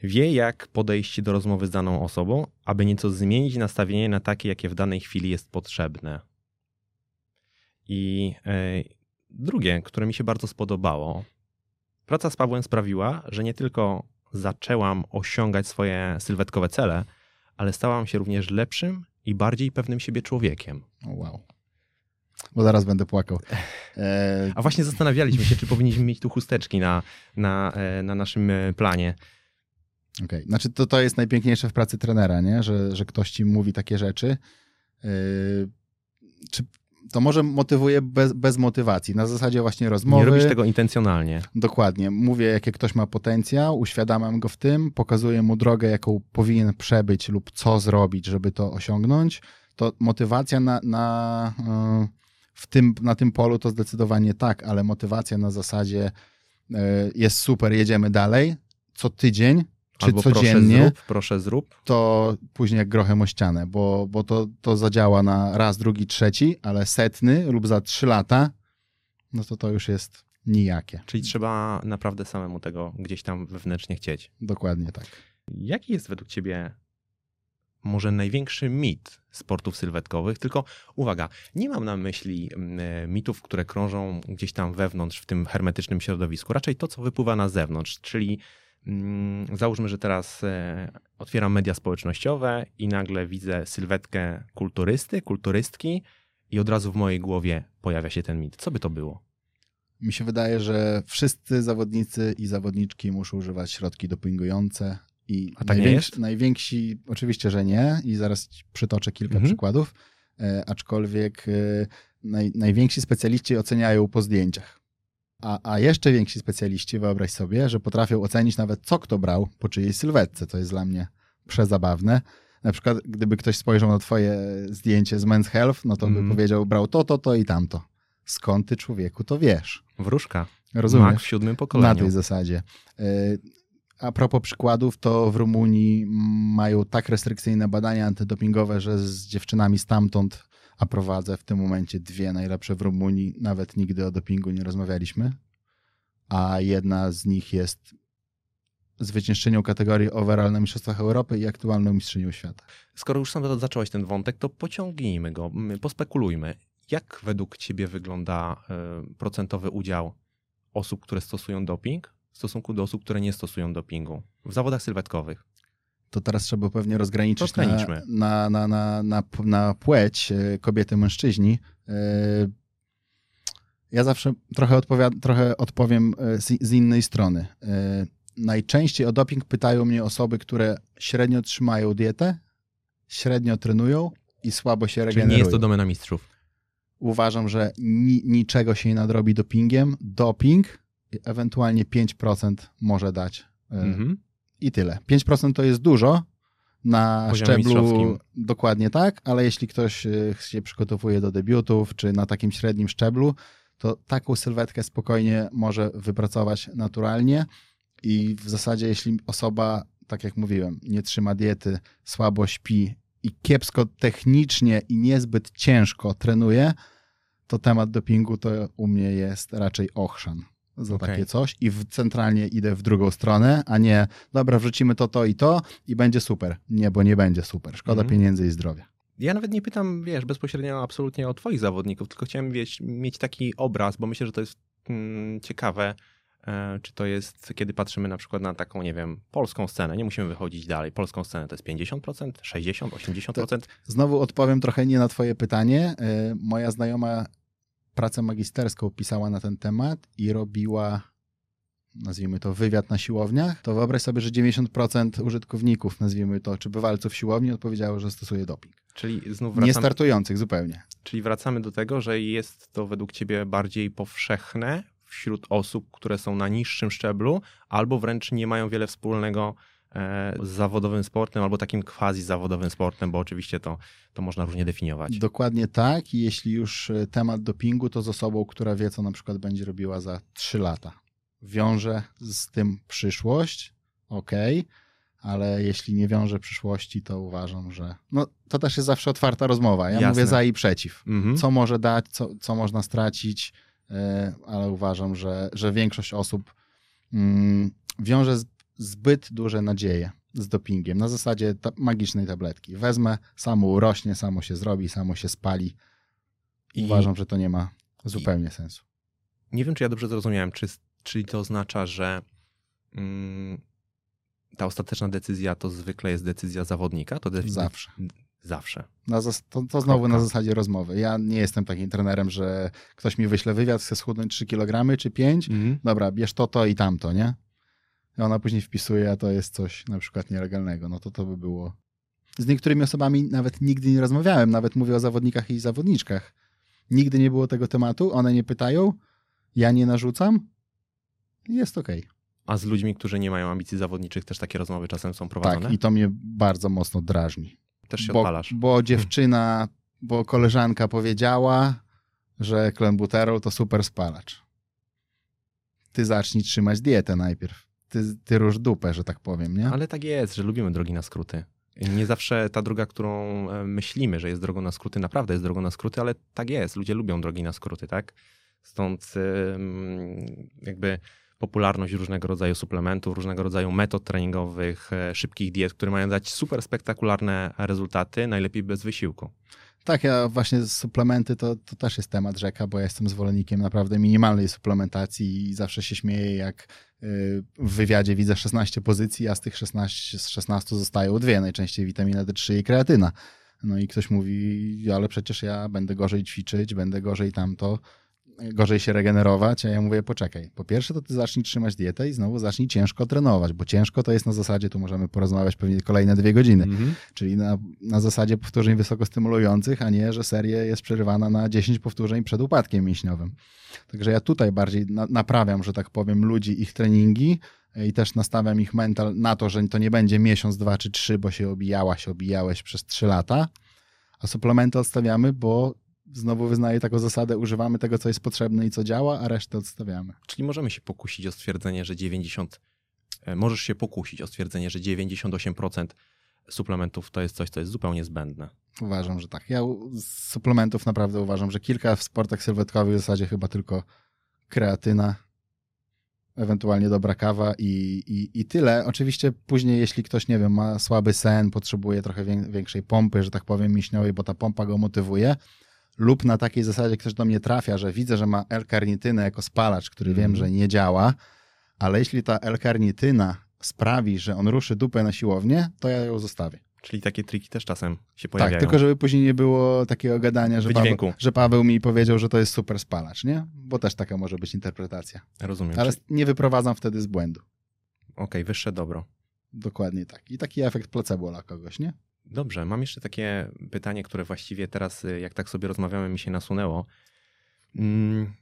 Wie, jak podejść do rozmowy z daną osobą, aby nieco zmienić nastawienie na takie, jakie w danej chwili jest potrzebne. I e, drugie, które mi się bardzo spodobało. Praca z Pawłem sprawiła, że nie tylko zaczęłam osiągać swoje sylwetkowe cele, ale stałam się również lepszym i bardziej pewnym siebie człowiekiem. Wow. Bo zaraz będę płakał. E, <laughs> A właśnie zastanawialiśmy się, czy powinniśmy mieć tu chusteczki na, na, e, na naszym planie. Okej, znaczy to, to jest najpiękniejsze w pracy trenera, nie? Że, że ktoś ci mówi takie rzeczy. Yy, czy to może motywuje bez, bez motywacji, na zasadzie właśnie rozmowy. Nie robisz tego intencjonalnie. Dokładnie. Mówię, jaki ktoś ma potencjał, uświadamiam go w tym, pokazuję mu drogę, jaką powinien przebyć lub co zrobić, żeby to osiągnąć. To motywacja na, na, yy, w tym, na tym polu to zdecydowanie tak, ale motywacja na zasadzie yy, jest super, jedziemy dalej. Co tydzień, czy Albo proszę codziennie, zrób, proszę zrób. to później jak grochem o ścianę, bo, bo to, to zadziała na raz, drugi, trzeci, ale setny lub za trzy lata, no to to już jest nijakie. Czyli trzeba naprawdę samemu tego gdzieś tam wewnętrznie chcieć. Dokładnie tak. Jaki jest według ciebie może największy mit sportów sylwetkowych? Tylko uwaga, nie mam na myśli mm, e, mitów, które krążą gdzieś tam wewnątrz w tym hermetycznym środowisku. Raczej to, co wypływa na zewnątrz, czyli załóżmy, że teraz e, otwieram media społecznościowe i nagle widzę sylwetkę kulturysty, kulturystki i od razu w mojej głowie pojawia się ten mit. Co by to było? Mi się wydaje, że wszyscy zawodnicy i zawodniczki muszą używać środki dopingujące. I A tak nie najwięksi, jest? najwięksi, oczywiście, że nie, i zaraz przytoczę kilka Mhm. przykładów, e, aczkolwiek e, naj, najwięksi specjaliści oceniają po zdjęciach. A, a jeszcze więksi specjaliści, wyobraź sobie, że potrafią ocenić nawet co kto brał po czyjej sylwetce. To jest dla mnie przezabawne. Na przykład, gdyby ktoś spojrzał na twoje zdjęcie z Men's Health, no to by Mhm. powiedział, brał to, to, to i tamto. Skąd ty, człowieku, to wiesz? Wróżka. Rozumiesz? Mak w siódmym Na pokoleniu. tej zasadzie. E, A propos przykładów, to w Rumunii mają tak restrykcyjne badania antydopingowe, że z dziewczynami stamtąd, a prowadzę w tym momencie dwie najlepsze w Rumunii, nawet nigdy o dopingu nie rozmawialiśmy, a jedna z nich jest zwyciężczynią kategorii overall na Mistrzostwach Europy i aktualną mistrzynią świata. Skoro już sam zacząłeś ten wątek, to pociągnijmy go, pospekulujmy. Jak według ciebie wygląda y, procentowy udział osób, które stosują doping w stosunku do osób, które nie stosują dopingu w zawodach sylwetkowych? To teraz trzeba pewnie rozgraniczyć na, na, na, na, na, na płeć e, kobiety, mężczyźni. E, Ja zawsze trochę, odpowiad- trochę odpowiem e, z, z innej strony. Najczęściej o doping pytają mnie osoby, które średnio trzymają dietę, średnio trenują i słabo się Czyli regenerują. nie jest to domena mistrzów. Uważam, że ni, niczego się nie nadrobi dopingiem. Doping ewentualnie 5% może dać Mhm. I tyle. 5% to jest dużo na Poziomie szczeblu. Dokładnie tak, ale jeśli ktoś y, się przygotowuje do debiutów, czy na takim średnim szczeblu, to taką sylwetkę spokojnie może wypracować naturalnie. I w zasadzie, jeśli osoba, tak jak mówiłem, nie trzyma diety, słabo śpi i kiepsko technicznie i niezbyt ciężko trenuje, to temat dopingu to u mnie jest raczej ochrzan za Okej. takie coś i w, centralnie idę w drugą stronę, a nie dobra, wrzucimy to, to i to i będzie super. Nie, bo nie będzie super. Szkoda Mhm. pieniędzy i zdrowia. Ja nawet nie pytam, wiesz, bezpośrednio absolutnie o twoich zawodników, tylko chciałem wiesz, mieć taki obraz, bo myślę, że to jest mm, ciekawe, e, czy to jest, kiedy patrzymy na przykład na taką, nie wiem, polską scenę, nie musimy wychodzić dalej, polską scenę to jest 50%, 60%, 80%? Znowu odpowiem trochę nie na twoje pytanie. Y, Moja znajoma pracę magisterską pisała na ten temat i robiła, nazwijmy to, wywiad na siłowniach. To wyobraź sobie, że 90% użytkowników, nazwijmy to, czy bywalców siłowni odpowiedziało, że stosuje doping. Czyli znów Nie wracamy, startujących zupełnie. czyli wracamy do tego, że jest to według ciebie bardziej powszechne wśród osób, które są na niższym szczeblu, albo wręcz nie mają wiele wspólnego z zawodowym sportem, albo takim quasi zawodowym sportem, bo oczywiście to, to można różnie definiować. Dokładnie tak. I jeśli już y, temat dopingu, to z osobą, która wie, co na przykład będzie robiła za 3 lata. Wiąże z tym przyszłość, okej, ale jeśli nie wiąże przyszłości, to uważam, że. No, to też jest zawsze otwarta rozmowa. Ja Jasne. mówię za i przeciw. Mhm. Co może dać, co, co można stracić, y, ale uważam, że, że większość osób mm, wiąże z- zbyt duże nadzieje z dopingiem. Na zasadzie ta magicznej tabletki. Wezmę, samo urośnie, samo się zrobi, samo się spali. I- Uważam, że to nie ma zupełnie sensu. Nie wiem, czy ja dobrze zrozumiałem, czy, czyli to oznacza, że mm, ta ostateczna decyzja to zwykle jest decyzja zawodnika? To Zawsze. Zawsze. Zas- to, to znowu Kropka. na zasadzie rozmowy. Ja nie jestem takim trenerem, że ktoś mi wyśle wywiad, chce schudnąć 3 kg czy 5. Dobra, bierz to, to i tamto, nie? Ona później wpisuje, a to jest coś na przykład nielegalnego. No to to by było. Z niektórymi osobami nawet nigdy nie rozmawiałem. Nawet mówię o zawodnikach i zawodniczkach. Nigdy nie było tego tematu. One nie pytają. Ja nie narzucam. Jest okej. A z ludźmi, którzy nie mają ambicji zawodniczych, też takie rozmowy czasem są prowadzone? Tak, i to mnie bardzo mocno drażni. Też się bo, odpalasz. bo dziewczyna, bo koleżanka powiedziała, że klenbuterol to super spalacz. Ty zacznij trzymać dietę najpierw. Ty, ty rusz dupę, że tak powiem, nie? Ale tak jest, że lubimy drogi na skróty. Nie zawsze ta droga, którą e, myślimy, że jest drogą na skróty, naprawdę jest drogą na skróty, ale tak jest. Ludzie lubią drogi na skróty, tak? Stąd jakby popularność różnego rodzaju suplementów, różnego rodzaju metod treningowych, e, szybkich diet, które mają dać super spektakularne rezultaty, najlepiej bez wysiłku. Tak, ja właśnie suplementy to, to też jest temat rzeka, bo ja jestem zwolennikiem naprawdę minimalnej suplementacji i zawsze się śmieję, jak w wywiadzie widzę 16 pozycji, a z tych 16, z 16 zostają dwie, najczęściej witamina D3 i kreatyna. No i ktoś mówi, ale przecież ja będę gorzej ćwiczyć, będę gorzej tamto, gorzej się regenerować, a ja mówię, poczekaj, po pierwsze to ty zacznij trzymać dietę i znowu zacznij ciężko trenować, bo ciężko to jest na zasadzie, tu możemy porozmawiać pewnie kolejne dwie godziny, Czyli na, na zasadzie powtórzeń wysokostymulujących, a nie, że seria jest przerywana na 10 powtórzeń przed upadkiem mięśniowym. Także ja tutaj bardziej na, naprawiam, że tak powiem, ludzi, ich treningi i też nastawiam ich mental na to, że to nie będzie miesiąc, dwa czy trzy, bo się obijałaś, obijałeś przez trzy lata, a suplementy odstawiamy, bo znowu wyznaję taką zasadę, używamy tego, co jest potrzebne i co działa, a resztę odstawiamy. Czyli możemy się pokusić o stwierdzenie, że 90, e, możesz się pokusić o stwierdzenie, że 98% suplementów to jest coś, co jest zupełnie zbędne. Uważam, że tak. Ja z suplementów naprawdę uważam, że kilka w sportach sylwetkowych w zasadzie chyba tylko kreatyna, ewentualnie dobra kawa i, i, i tyle. Oczywiście później, jeśli ktoś, nie wiem, ma słaby sen, potrzebuje trochę wię- większej pompy, że tak powiem, mięśniowej, bo ta pompa go motywuje, lub na takiej zasadzie ktoś do mnie trafia, że widzę, że ma L-karnitynę jako spalacz, który wiem, Mhm. że nie działa, ale jeśli ta L-karnityna sprawi, że on ruszy dupę na siłownię, to ja ją zostawię. Czyli takie triki też czasem się pojawiają. Tak, tylko żeby później nie było takiego gadania, że Paweł, że Paweł mi powiedział, że to jest super spalacz, nie? Bo też taka może być interpretacja. Rozumiem. Ale nie wyprowadzam wtedy z błędu. Okej, wyższe dobro. Dokładnie tak. I taki efekt placebo dla kogoś, nie? Dobrze, mam jeszcze takie pytanie, które właściwie teraz, y, jak tak sobie rozmawiamy, mi się nasunęło. Mm,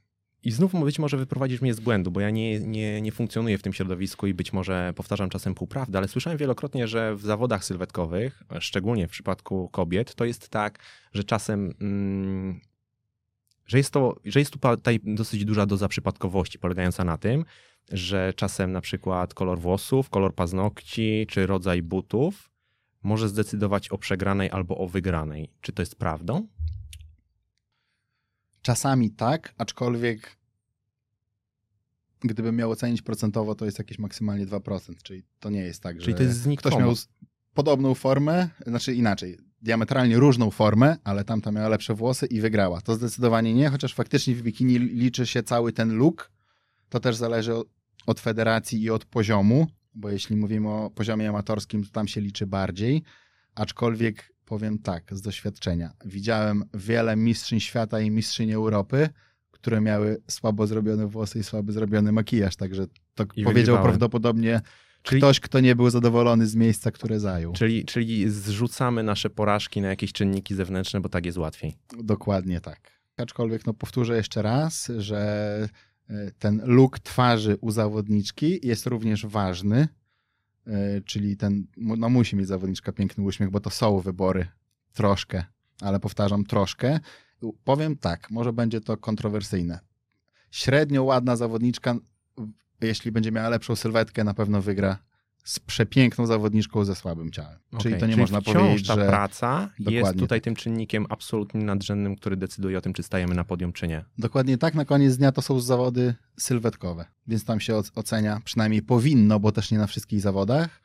I znów być może wyprowadzisz mnie z błędu, bo ja nie, nie, nie funkcjonuję w tym środowisku i być może powtarzam czasem półprawdę, ale słyszałem wielokrotnie, że w zawodach sylwetkowych, szczególnie w przypadku kobiet, to jest tak, że czasem mm, że jest, to, że jest tutaj dosyć duża doza przypadkowości, polegająca na tym, że czasem na przykład kolor włosów, kolor paznokci czy rodzaj butów może zdecydować o przegranej albo o wygranej. Czy to jest prawdą? Czasami tak, aczkolwiek gdybym miał ocenić procentowo, to jest jakieś maksymalnie 2%, czyli to nie jest tak, Czyli że to jest ktoś miał podobną formę, znaczy inaczej, diametralnie różną formę, ale tamta miała lepsze włosy i wygrała. To zdecydowanie nie, chociaż faktycznie w bikini liczy się cały ten look. To też zależy od federacji i od poziomu, bo jeśli mówimy o poziomie amatorskim, to tam się liczy bardziej. Aczkolwiek powiem tak, z doświadczenia. Widziałem wiele mistrzyń świata i mistrzyń Europy, które miały słabo zrobione włosy i słabo zrobiony makijaż, także to I powiedział prawdopodobnie Czyli, ktoś, kto nie był zadowolony z miejsca, które zajął. czyli, czyli zrzucamy nasze porażki na jakieś czynniki zewnętrzne, bo tak jest łatwiej. Dokładnie tak. Aczkolwiek no, powtórzę jeszcze raz, że ten look twarzy u zawodniczki jest również ważny, e, czyli ten, no musi mieć zawodniczka piękny uśmiech, bo to są wybory troszkę, ale powtarzam troszkę. Powiem tak, może będzie to kontrowersyjne. Średnio ładna zawodniczka, jeśli będzie miała lepszą sylwetkę, na pewno wygra z przepiękną zawodniczką ze słabym ciałem. Czyli Okej, to nie można wciąż powiedzieć, ta że... praca jest tutaj tak. tym czynnikiem absolutnie nadrzędnym, który decyduje o tym, czy stajemy na podium, czy nie. Dokładnie tak. Na koniec dnia to są zawody sylwetkowe, więc tam się oc- ocenia, przynajmniej powinno, bo też nie na wszystkich zawodach.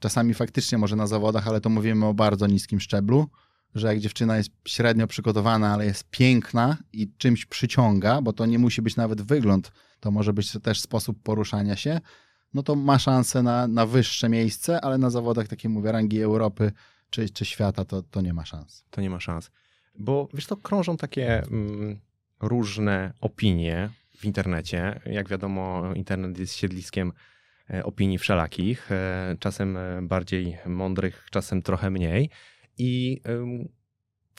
Czasami faktycznie może na zawodach, ale to mówimy o bardzo niskim szczeblu, że jak dziewczyna jest średnio przygotowana, ale jest piękna i czymś przyciąga, bo to nie musi być nawet wygląd, to może być też sposób poruszania się, no to ma szansę na, na wyższe miejsce, ale na zawodach, takie mówię, rangi Europy czy, czy świata, to, to nie ma szans. To nie ma szans. Bo wiesz, to krążą takie mm, różne opinie w internecie. Jak wiadomo, internet jest siedliskiem e, opinii wszelakich, e, czasem e, bardziej mądrych, czasem trochę mniej. I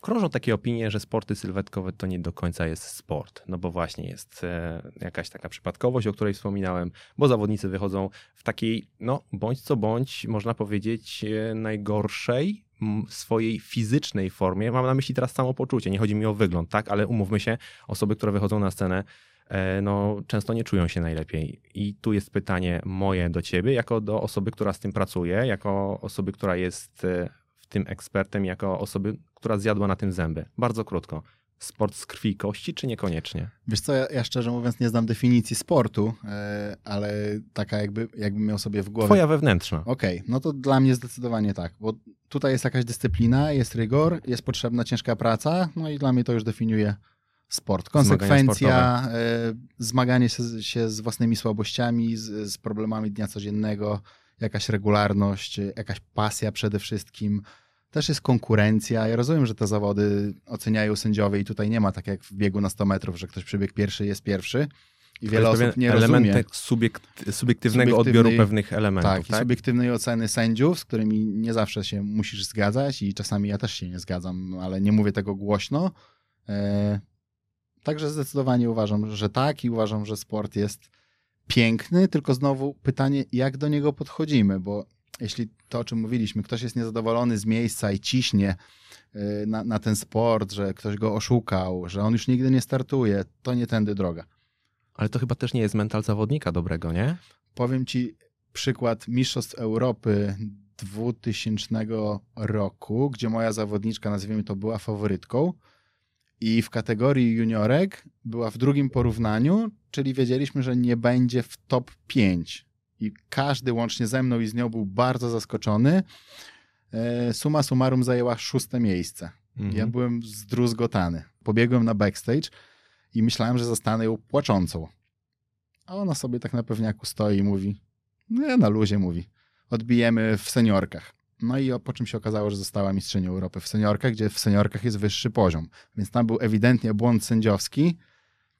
krążą takie opinie, że sporty sylwetkowe to nie do końca jest sport. No bo właśnie jest e, jakaś taka przypadkowość, o której wspominałem, bo zawodnicy wychodzą w takiej, no bądź co bądź, można powiedzieć, e, najgorszej swojej fizycznej formie. Mam na myśli teraz samopoczucie, nie chodzi mi o wygląd, tak? Ale umówmy się, osoby, które wychodzą na scenę, e, no często nie czują się najlepiej. I tu jest pytanie moje do ciebie, jako do osoby, która z tym pracuje, jako osoby, która jest w tym ekspertem, jako osoby, która zjadła na tym zęby. Bardzo krótko. Sport z krwi i kości, czy niekoniecznie? Wiesz co, ja, ja szczerze mówiąc nie znam definicji sportu, e, ale taka jakby, jakbym miał sobie w głowie... Twoja wewnętrzna. Okej, no to dla mnie zdecydowanie tak, bo tutaj jest jakaś dyscyplina, jest rygor, jest potrzebna ciężka praca, no i dla mnie to już definiuje sport. Konsekwencja, e, zmaganie się, się z własnymi słabościami, z, z problemami dnia codziennego, jakaś regularność, jakaś pasja przede wszystkim. Też jest konkurencja. Ja rozumiem, że te zawody oceniają sędziowie i tutaj nie ma tak jak w biegu na 100 metrów, że ktoś przebieg pierwszy jest pierwszy. I wiele osób nie element rozumie. subiekt, subiektywnego odbioru pewnych elementów. Tak, Tak, i subiektywnej oceny sędziów, z którymi nie zawsze się musisz zgadzać i czasami ja też się nie zgadzam, ale nie mówię tego głośno. E, także zdecydowanie uważam, że tak i uważam, że sport jest piękny, tylko znowu pytanie, jak do niego podchodzimy, bo jeśli to, o czym mówiliśmy, ktoś jest niezadowolony z miejsca i ciśnie e, na, na ten sport, że ktoś go oszukał, że on już nigdy nie startuje, to nie tędy droga. Ale to chyba też nie jest mental zawodnika dobrego, nie? Powiem ci przykład Mistrzostw Europy 2000 roku, gdzie moja zawodniczka, nazwijmy to, była faworytką i w kategorii juniorek była w drugim porównaniu, czyli wiedzieliśmy, że nie będzie w top 5. I każdy łącznie ze mną i z nią był bardzo zaskoczony. E, Suma summarum zajęła szóste miejsce. Mhm. Ja byłem zdruzgotany. Pobiegłem na backstage i myślałem, że zostanę ją płaczącą. A ona sobie tak na pewniaku stoi i mówi, nie, na luzie mówi, odbijemy w seniorkach. No i po czym się okazało, że została mistrzynią Europy w seniorkach, gdzie w seniorkach jest wyższy poziom. Więc tam był ewidentnie błąd sędziowski,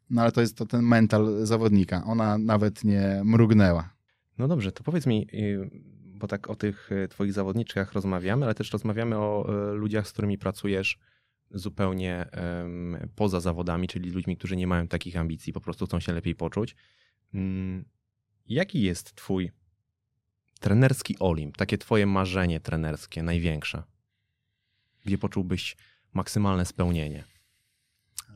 no ale to jest to ten mental zawodnika. Ona nawet nie mrugnęła. No dobrze, to powiedz mi, y, bo tak o tych y, twoich zawodniczkach rozmawiamy, ale też rozmawiamy o y, ludziach, z którymi pracujesz zupełnie poza zawodami, czyli ludźmi, którzy nie mają takich ambicji, po prostu chcą się lepiej poczuć. Mm, Jaki jest twój trenerski Olimp, takie twoje marzenie trenerskie, największe? Gdzie poczułbyś maksymalne spełnienie?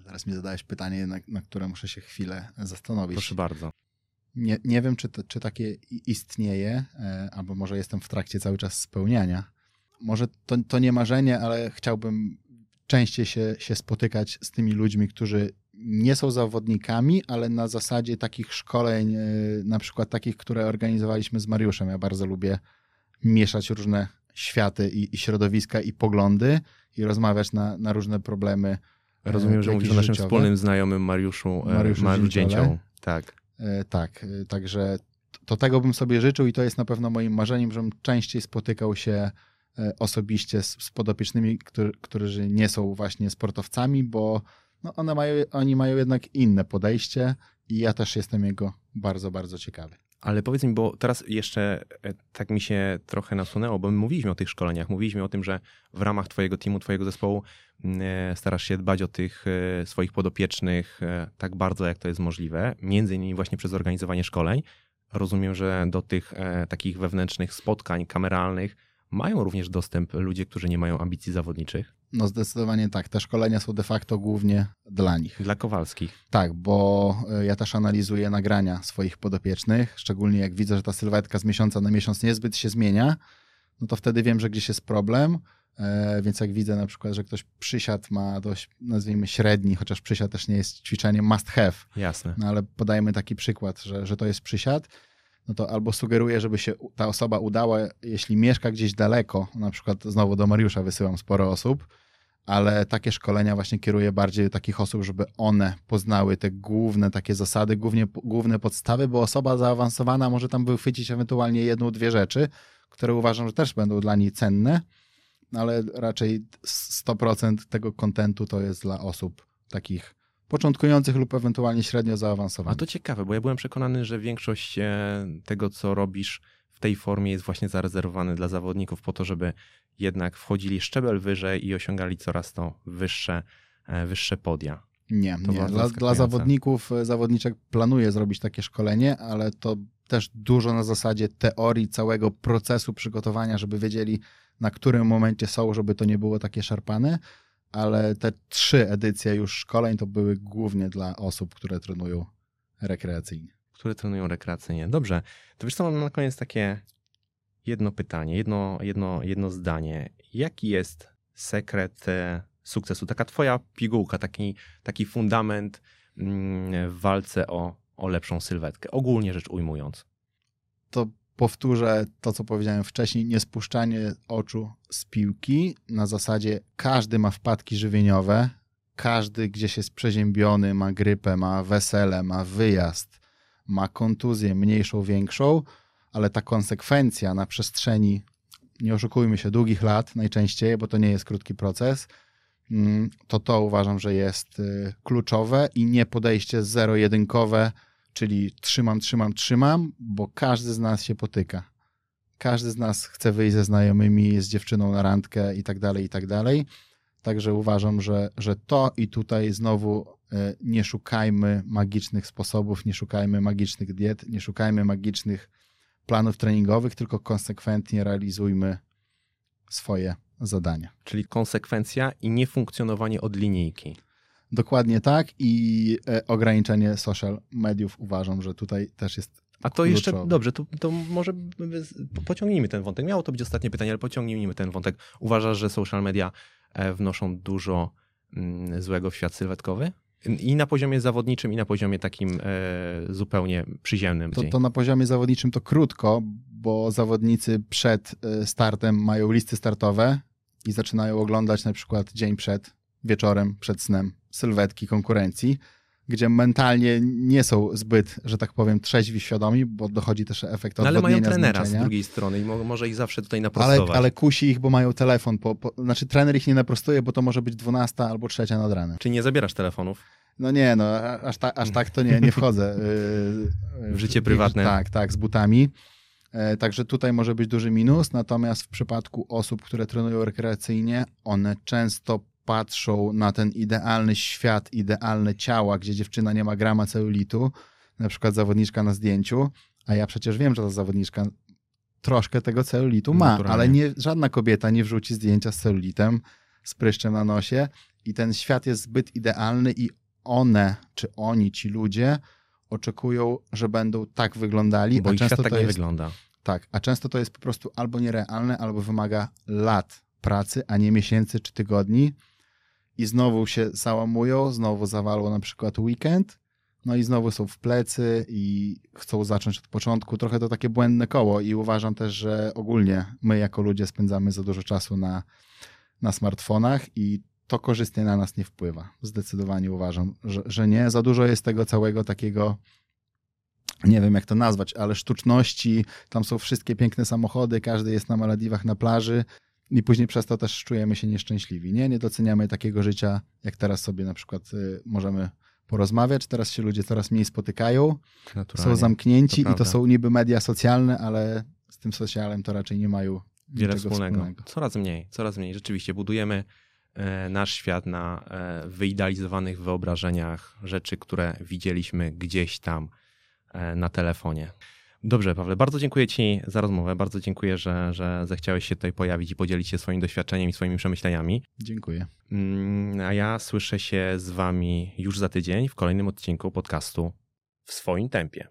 Zaraz mi zadałeś pytanie, na, na które muszę się chwilę zastanowić. Proszę bardzo. Nie, nie wiem, czy, to, czy takie istnieje, e, albo może jestem w trakcie cały czas spełniania. Może to, to nie marzenie, ale chciałbym częściej się, się spotykać z tymi ludźmi, którzy nie są zawodnikami, ale na zasadzie takich szkoleń, e, na przykład takich, które organizowaliśmy z Mariuszem. Ja bardzo lubię mieszać różne światy i, i środowiska i poglądy i rozmawiać na, na różne problemy. e, Rozumiem, że mówisz o naszym życiowe. wspólnym znajomym Mariuszu, Mariuszu Mariusz. Dzięcioł. Tak. E, Tak, e, także to tego bym sobie życzył i to jest na pewno moim marzeniem, żebym częściej spotykał się e, osobiście z, z podopiecznymi, którzy, którzy nie są właśnie sportowcami, bo no one mają, oni mają jednak inne podejście i ja też jestem jego bardzo, bardzo ciekawy. Ale powiedz mi, bo teraz jeszcze e, tak mi się trochę nasunęło, bo my mówiliśmy o tych szkoleniach, mówiliśmy o tym, że w ramach twojego teamu, twojego zespołu mm, e, starasz się dbać o tych e, swoich podopiecznych tak bardzo, jak to jest możliwe, między innymi właśnie przez organizowanie szkoleń. Rozumiem, że do tych takich wewnętrznych spotkań kameralnych mają również dostęp ludzie, którzy nie mają ambicji zawodniczych. No zdecydowanie tak, te szkolenia są de facto głównie dla nich. Dla Kowalskich. Tak, bo e, ja też analizuję nagrania swoich podopiecznych, szczególnie jak widzę, że ta sylwetka z miesiąca na miesiąc niezbyt się zmienia, no to wtedy wiem, że gdzieś jest problem, e, więc jak widzę na przykład, że ktoś przysiad ma dość, nazwijmy średni, chociaż przysiad też nie jest ćwiczeniem must have, Jasne. no ale podajmy taki przykład, że, że to jest przysiad, no to albo sugeruję, żeby się ta osoba udała, jeśli mieszka gdzieś daleko, na przykład znowu do Mariusza wysyłam sporo osób, ale takie szkolenia właśnie kieruję bardziej do takich osób, żeby one poznały te główne takie zasady, głównie, główne podstawy, bo osoba zaawansowana może tam wychwycić ewentualnie jedną, dwie rzeczy, które uważam, że też będą dla niej cenne, ale raczej 100% tego kontentu to jest dla osób takich początkujących lub ewentualnie średnio zaawansowanych. A to ciekawe, bo ja byłem przekonany, że większość e, tego, co robisz w tej formie jest właśnie zarezerwowany dla zawodników po to, żeby jednak wchodzili szczebel wyżej i osiągali coraz to wyższe, e, wyższe podia. Nie, to nie. Dla, dla zawodników, e, zawodniczek planuje zrobić takie szkolenie, ale to też dużo na zasadzie teorii całego procesu przygotowania, żeby wiedzieli, na którym momencie są, żeby to nie było takie szarpane, ale te trzy edycje już szkoleń to były głównie dla osób, które trenują rekreacyjnie. Które trenują rekreacyjnie. Dobrze. To wiesz co, mam na koniec takie jedno pytanie, jedno, jedno, jedno zdanie. Jaki jest sekret e, sukcesu? Taka twoja pigułka, taki, taki fundament mm, w walce o, o lepszą sylwetkę, ogólnie rzecz ujmując. To powtórzę to, co powiedziałem wcześniej, nie spuszczanie oczu z piłki. Na zasadzie każdy ma wpadki żywieniowe, każdy gdzieś jest przeziębiony, ma grypę, ma wesele, ma wyjazd, ma kontuzję mniejszą, większą, ale ta konsekwencja na przestrzeni, nie oszukujmy się, długich lat najczęściej, bo to nie jest krótki proces, mm, to to uważam, że jest y, kluczowe i nie podejście zero-jedynkowe, czyli trzymam, trzymam, trzymam, bo każdy z nas się potyka. Każdy z nas chce wyjść ze znajomymi, z dziewczyną na randkę i tak dalej, i tak dalej. Także uważam, że, że to i tutaj znowu e, nie szukajmy magicznych sposobów, nie szukajmy magicznych diet, nie szukajmy magicznych planów treningowych, tylko konsekwentnie realizujmy swoje zadania. Czyli konsekwencja i niefunkcjonowanie od linijki. Dokładnie tak i e, ograniczenie social mediów uważam, że tutaj też jest a to jeszcze, dobrze, to, to może pociągnijmy ten wątek. Miało to być ostatnie pytanie, ale pociągnijmy ten wątek. Uważasz, że social media e, wnoszą dużo mm, złego w świat sylwetkowy? I na poziomie zawodniczym, i na poziomie takim e, zupełnie przyziemnym. To, to, na poziomie zawodniczym to krótko, bo zawodnicy przed e, startem mają listy startowe i zaczynają oglądać na przykład dzień przed, wieczorem, przed snem sylwetki konkurencji, gdzie mentalnie nie są zbyt, że tak powiem, trzeźwi, świadomi, bo dochodzi też efekt no, Ale mają trenera z drugiej strony i może ich zawsze tutaj naprostować. Ale, ale kusi ich, bo mają telefon. Po, po, znaczy trener ich nie naprostuje, bo to może być 12 albo 3 nad ranem. Czy nie zabierasz telefonów? No nie, no aż, ta, aż tak to nie, nie wchodzę. w życie prywatne. Tak, tak, z butami. E, także tutaj może być duży minus, natomiast w przypadku osób, które trenują rekreacyjnie, one często patrzą na ten idealny świat, idealne ciała, gdzie dziewczyna nie ma grama celulitu, na przykład zawodniczka na zdjęciu, a ja przecież wiem, że ta zawodniczka troszkę tego celulitu ma, Naturalnie. ale nie, żadna kobieta nie wrzuci zdjęcia z celulitem, z pryszczem na nosie i ten świat jest zbyt idealny i one, czy oni, ci ludzie oczekują, że będą tak wyglądali, Bo a często tak to nie jest, wygląda. Tak, a często to jest po prostu albo nierealne, albo wymaga lat pracy, a nie miesięcy czy tygodni i znowu się załamują, znowu zawalło na przykład weekend, no i znowu są w plecy i chcą zacząć od początku. Trochę to takie błędne koło i uważam też, że ogólnie my jako ludzie spędzamy za dużo czasu na, na smartfonach i to korzystnie na nas nie wpływa. Zdecydowanie uważam, że, że nie. Za dużo jest tego całego takiego nie wiem jak to nazwać, ale sztuczności, tam są wszystkie piękne samochody, każdy jest na Malediwach na plaży, i później przez to też czujemy się nieszczęśliwi. Nie, nie doceniamy takiego życia, jak teraz sobie na przykład y, możemy porozmawiać. Teraz się ludzie coraz mniej spotykają, są zamknięci to i to są niby media socjalne, ale z tym socjalem to raczej nie mają wiele wspólnego. wspólnego. Coraz mniej, coraz mniej. Rzeczywiście budujemy e, nasz świat na e, wyidealizowanych wyobrażeniach rzeczy, które widzieliśmy gdzieś tam e, na telefonie. Dobrze, Pawle, bardzo dziękuję Ci za rozmowę. Bardzo dziękuję, że, że zechciałeś się tutaj pojawić i podzielić się swoim doświadczeniem i swoimi przemyśleniami. Dziękuję. Mm, a ja słyszę się z Wami już za tydzień w kolejnym odcinku podcastu w swoim tempie.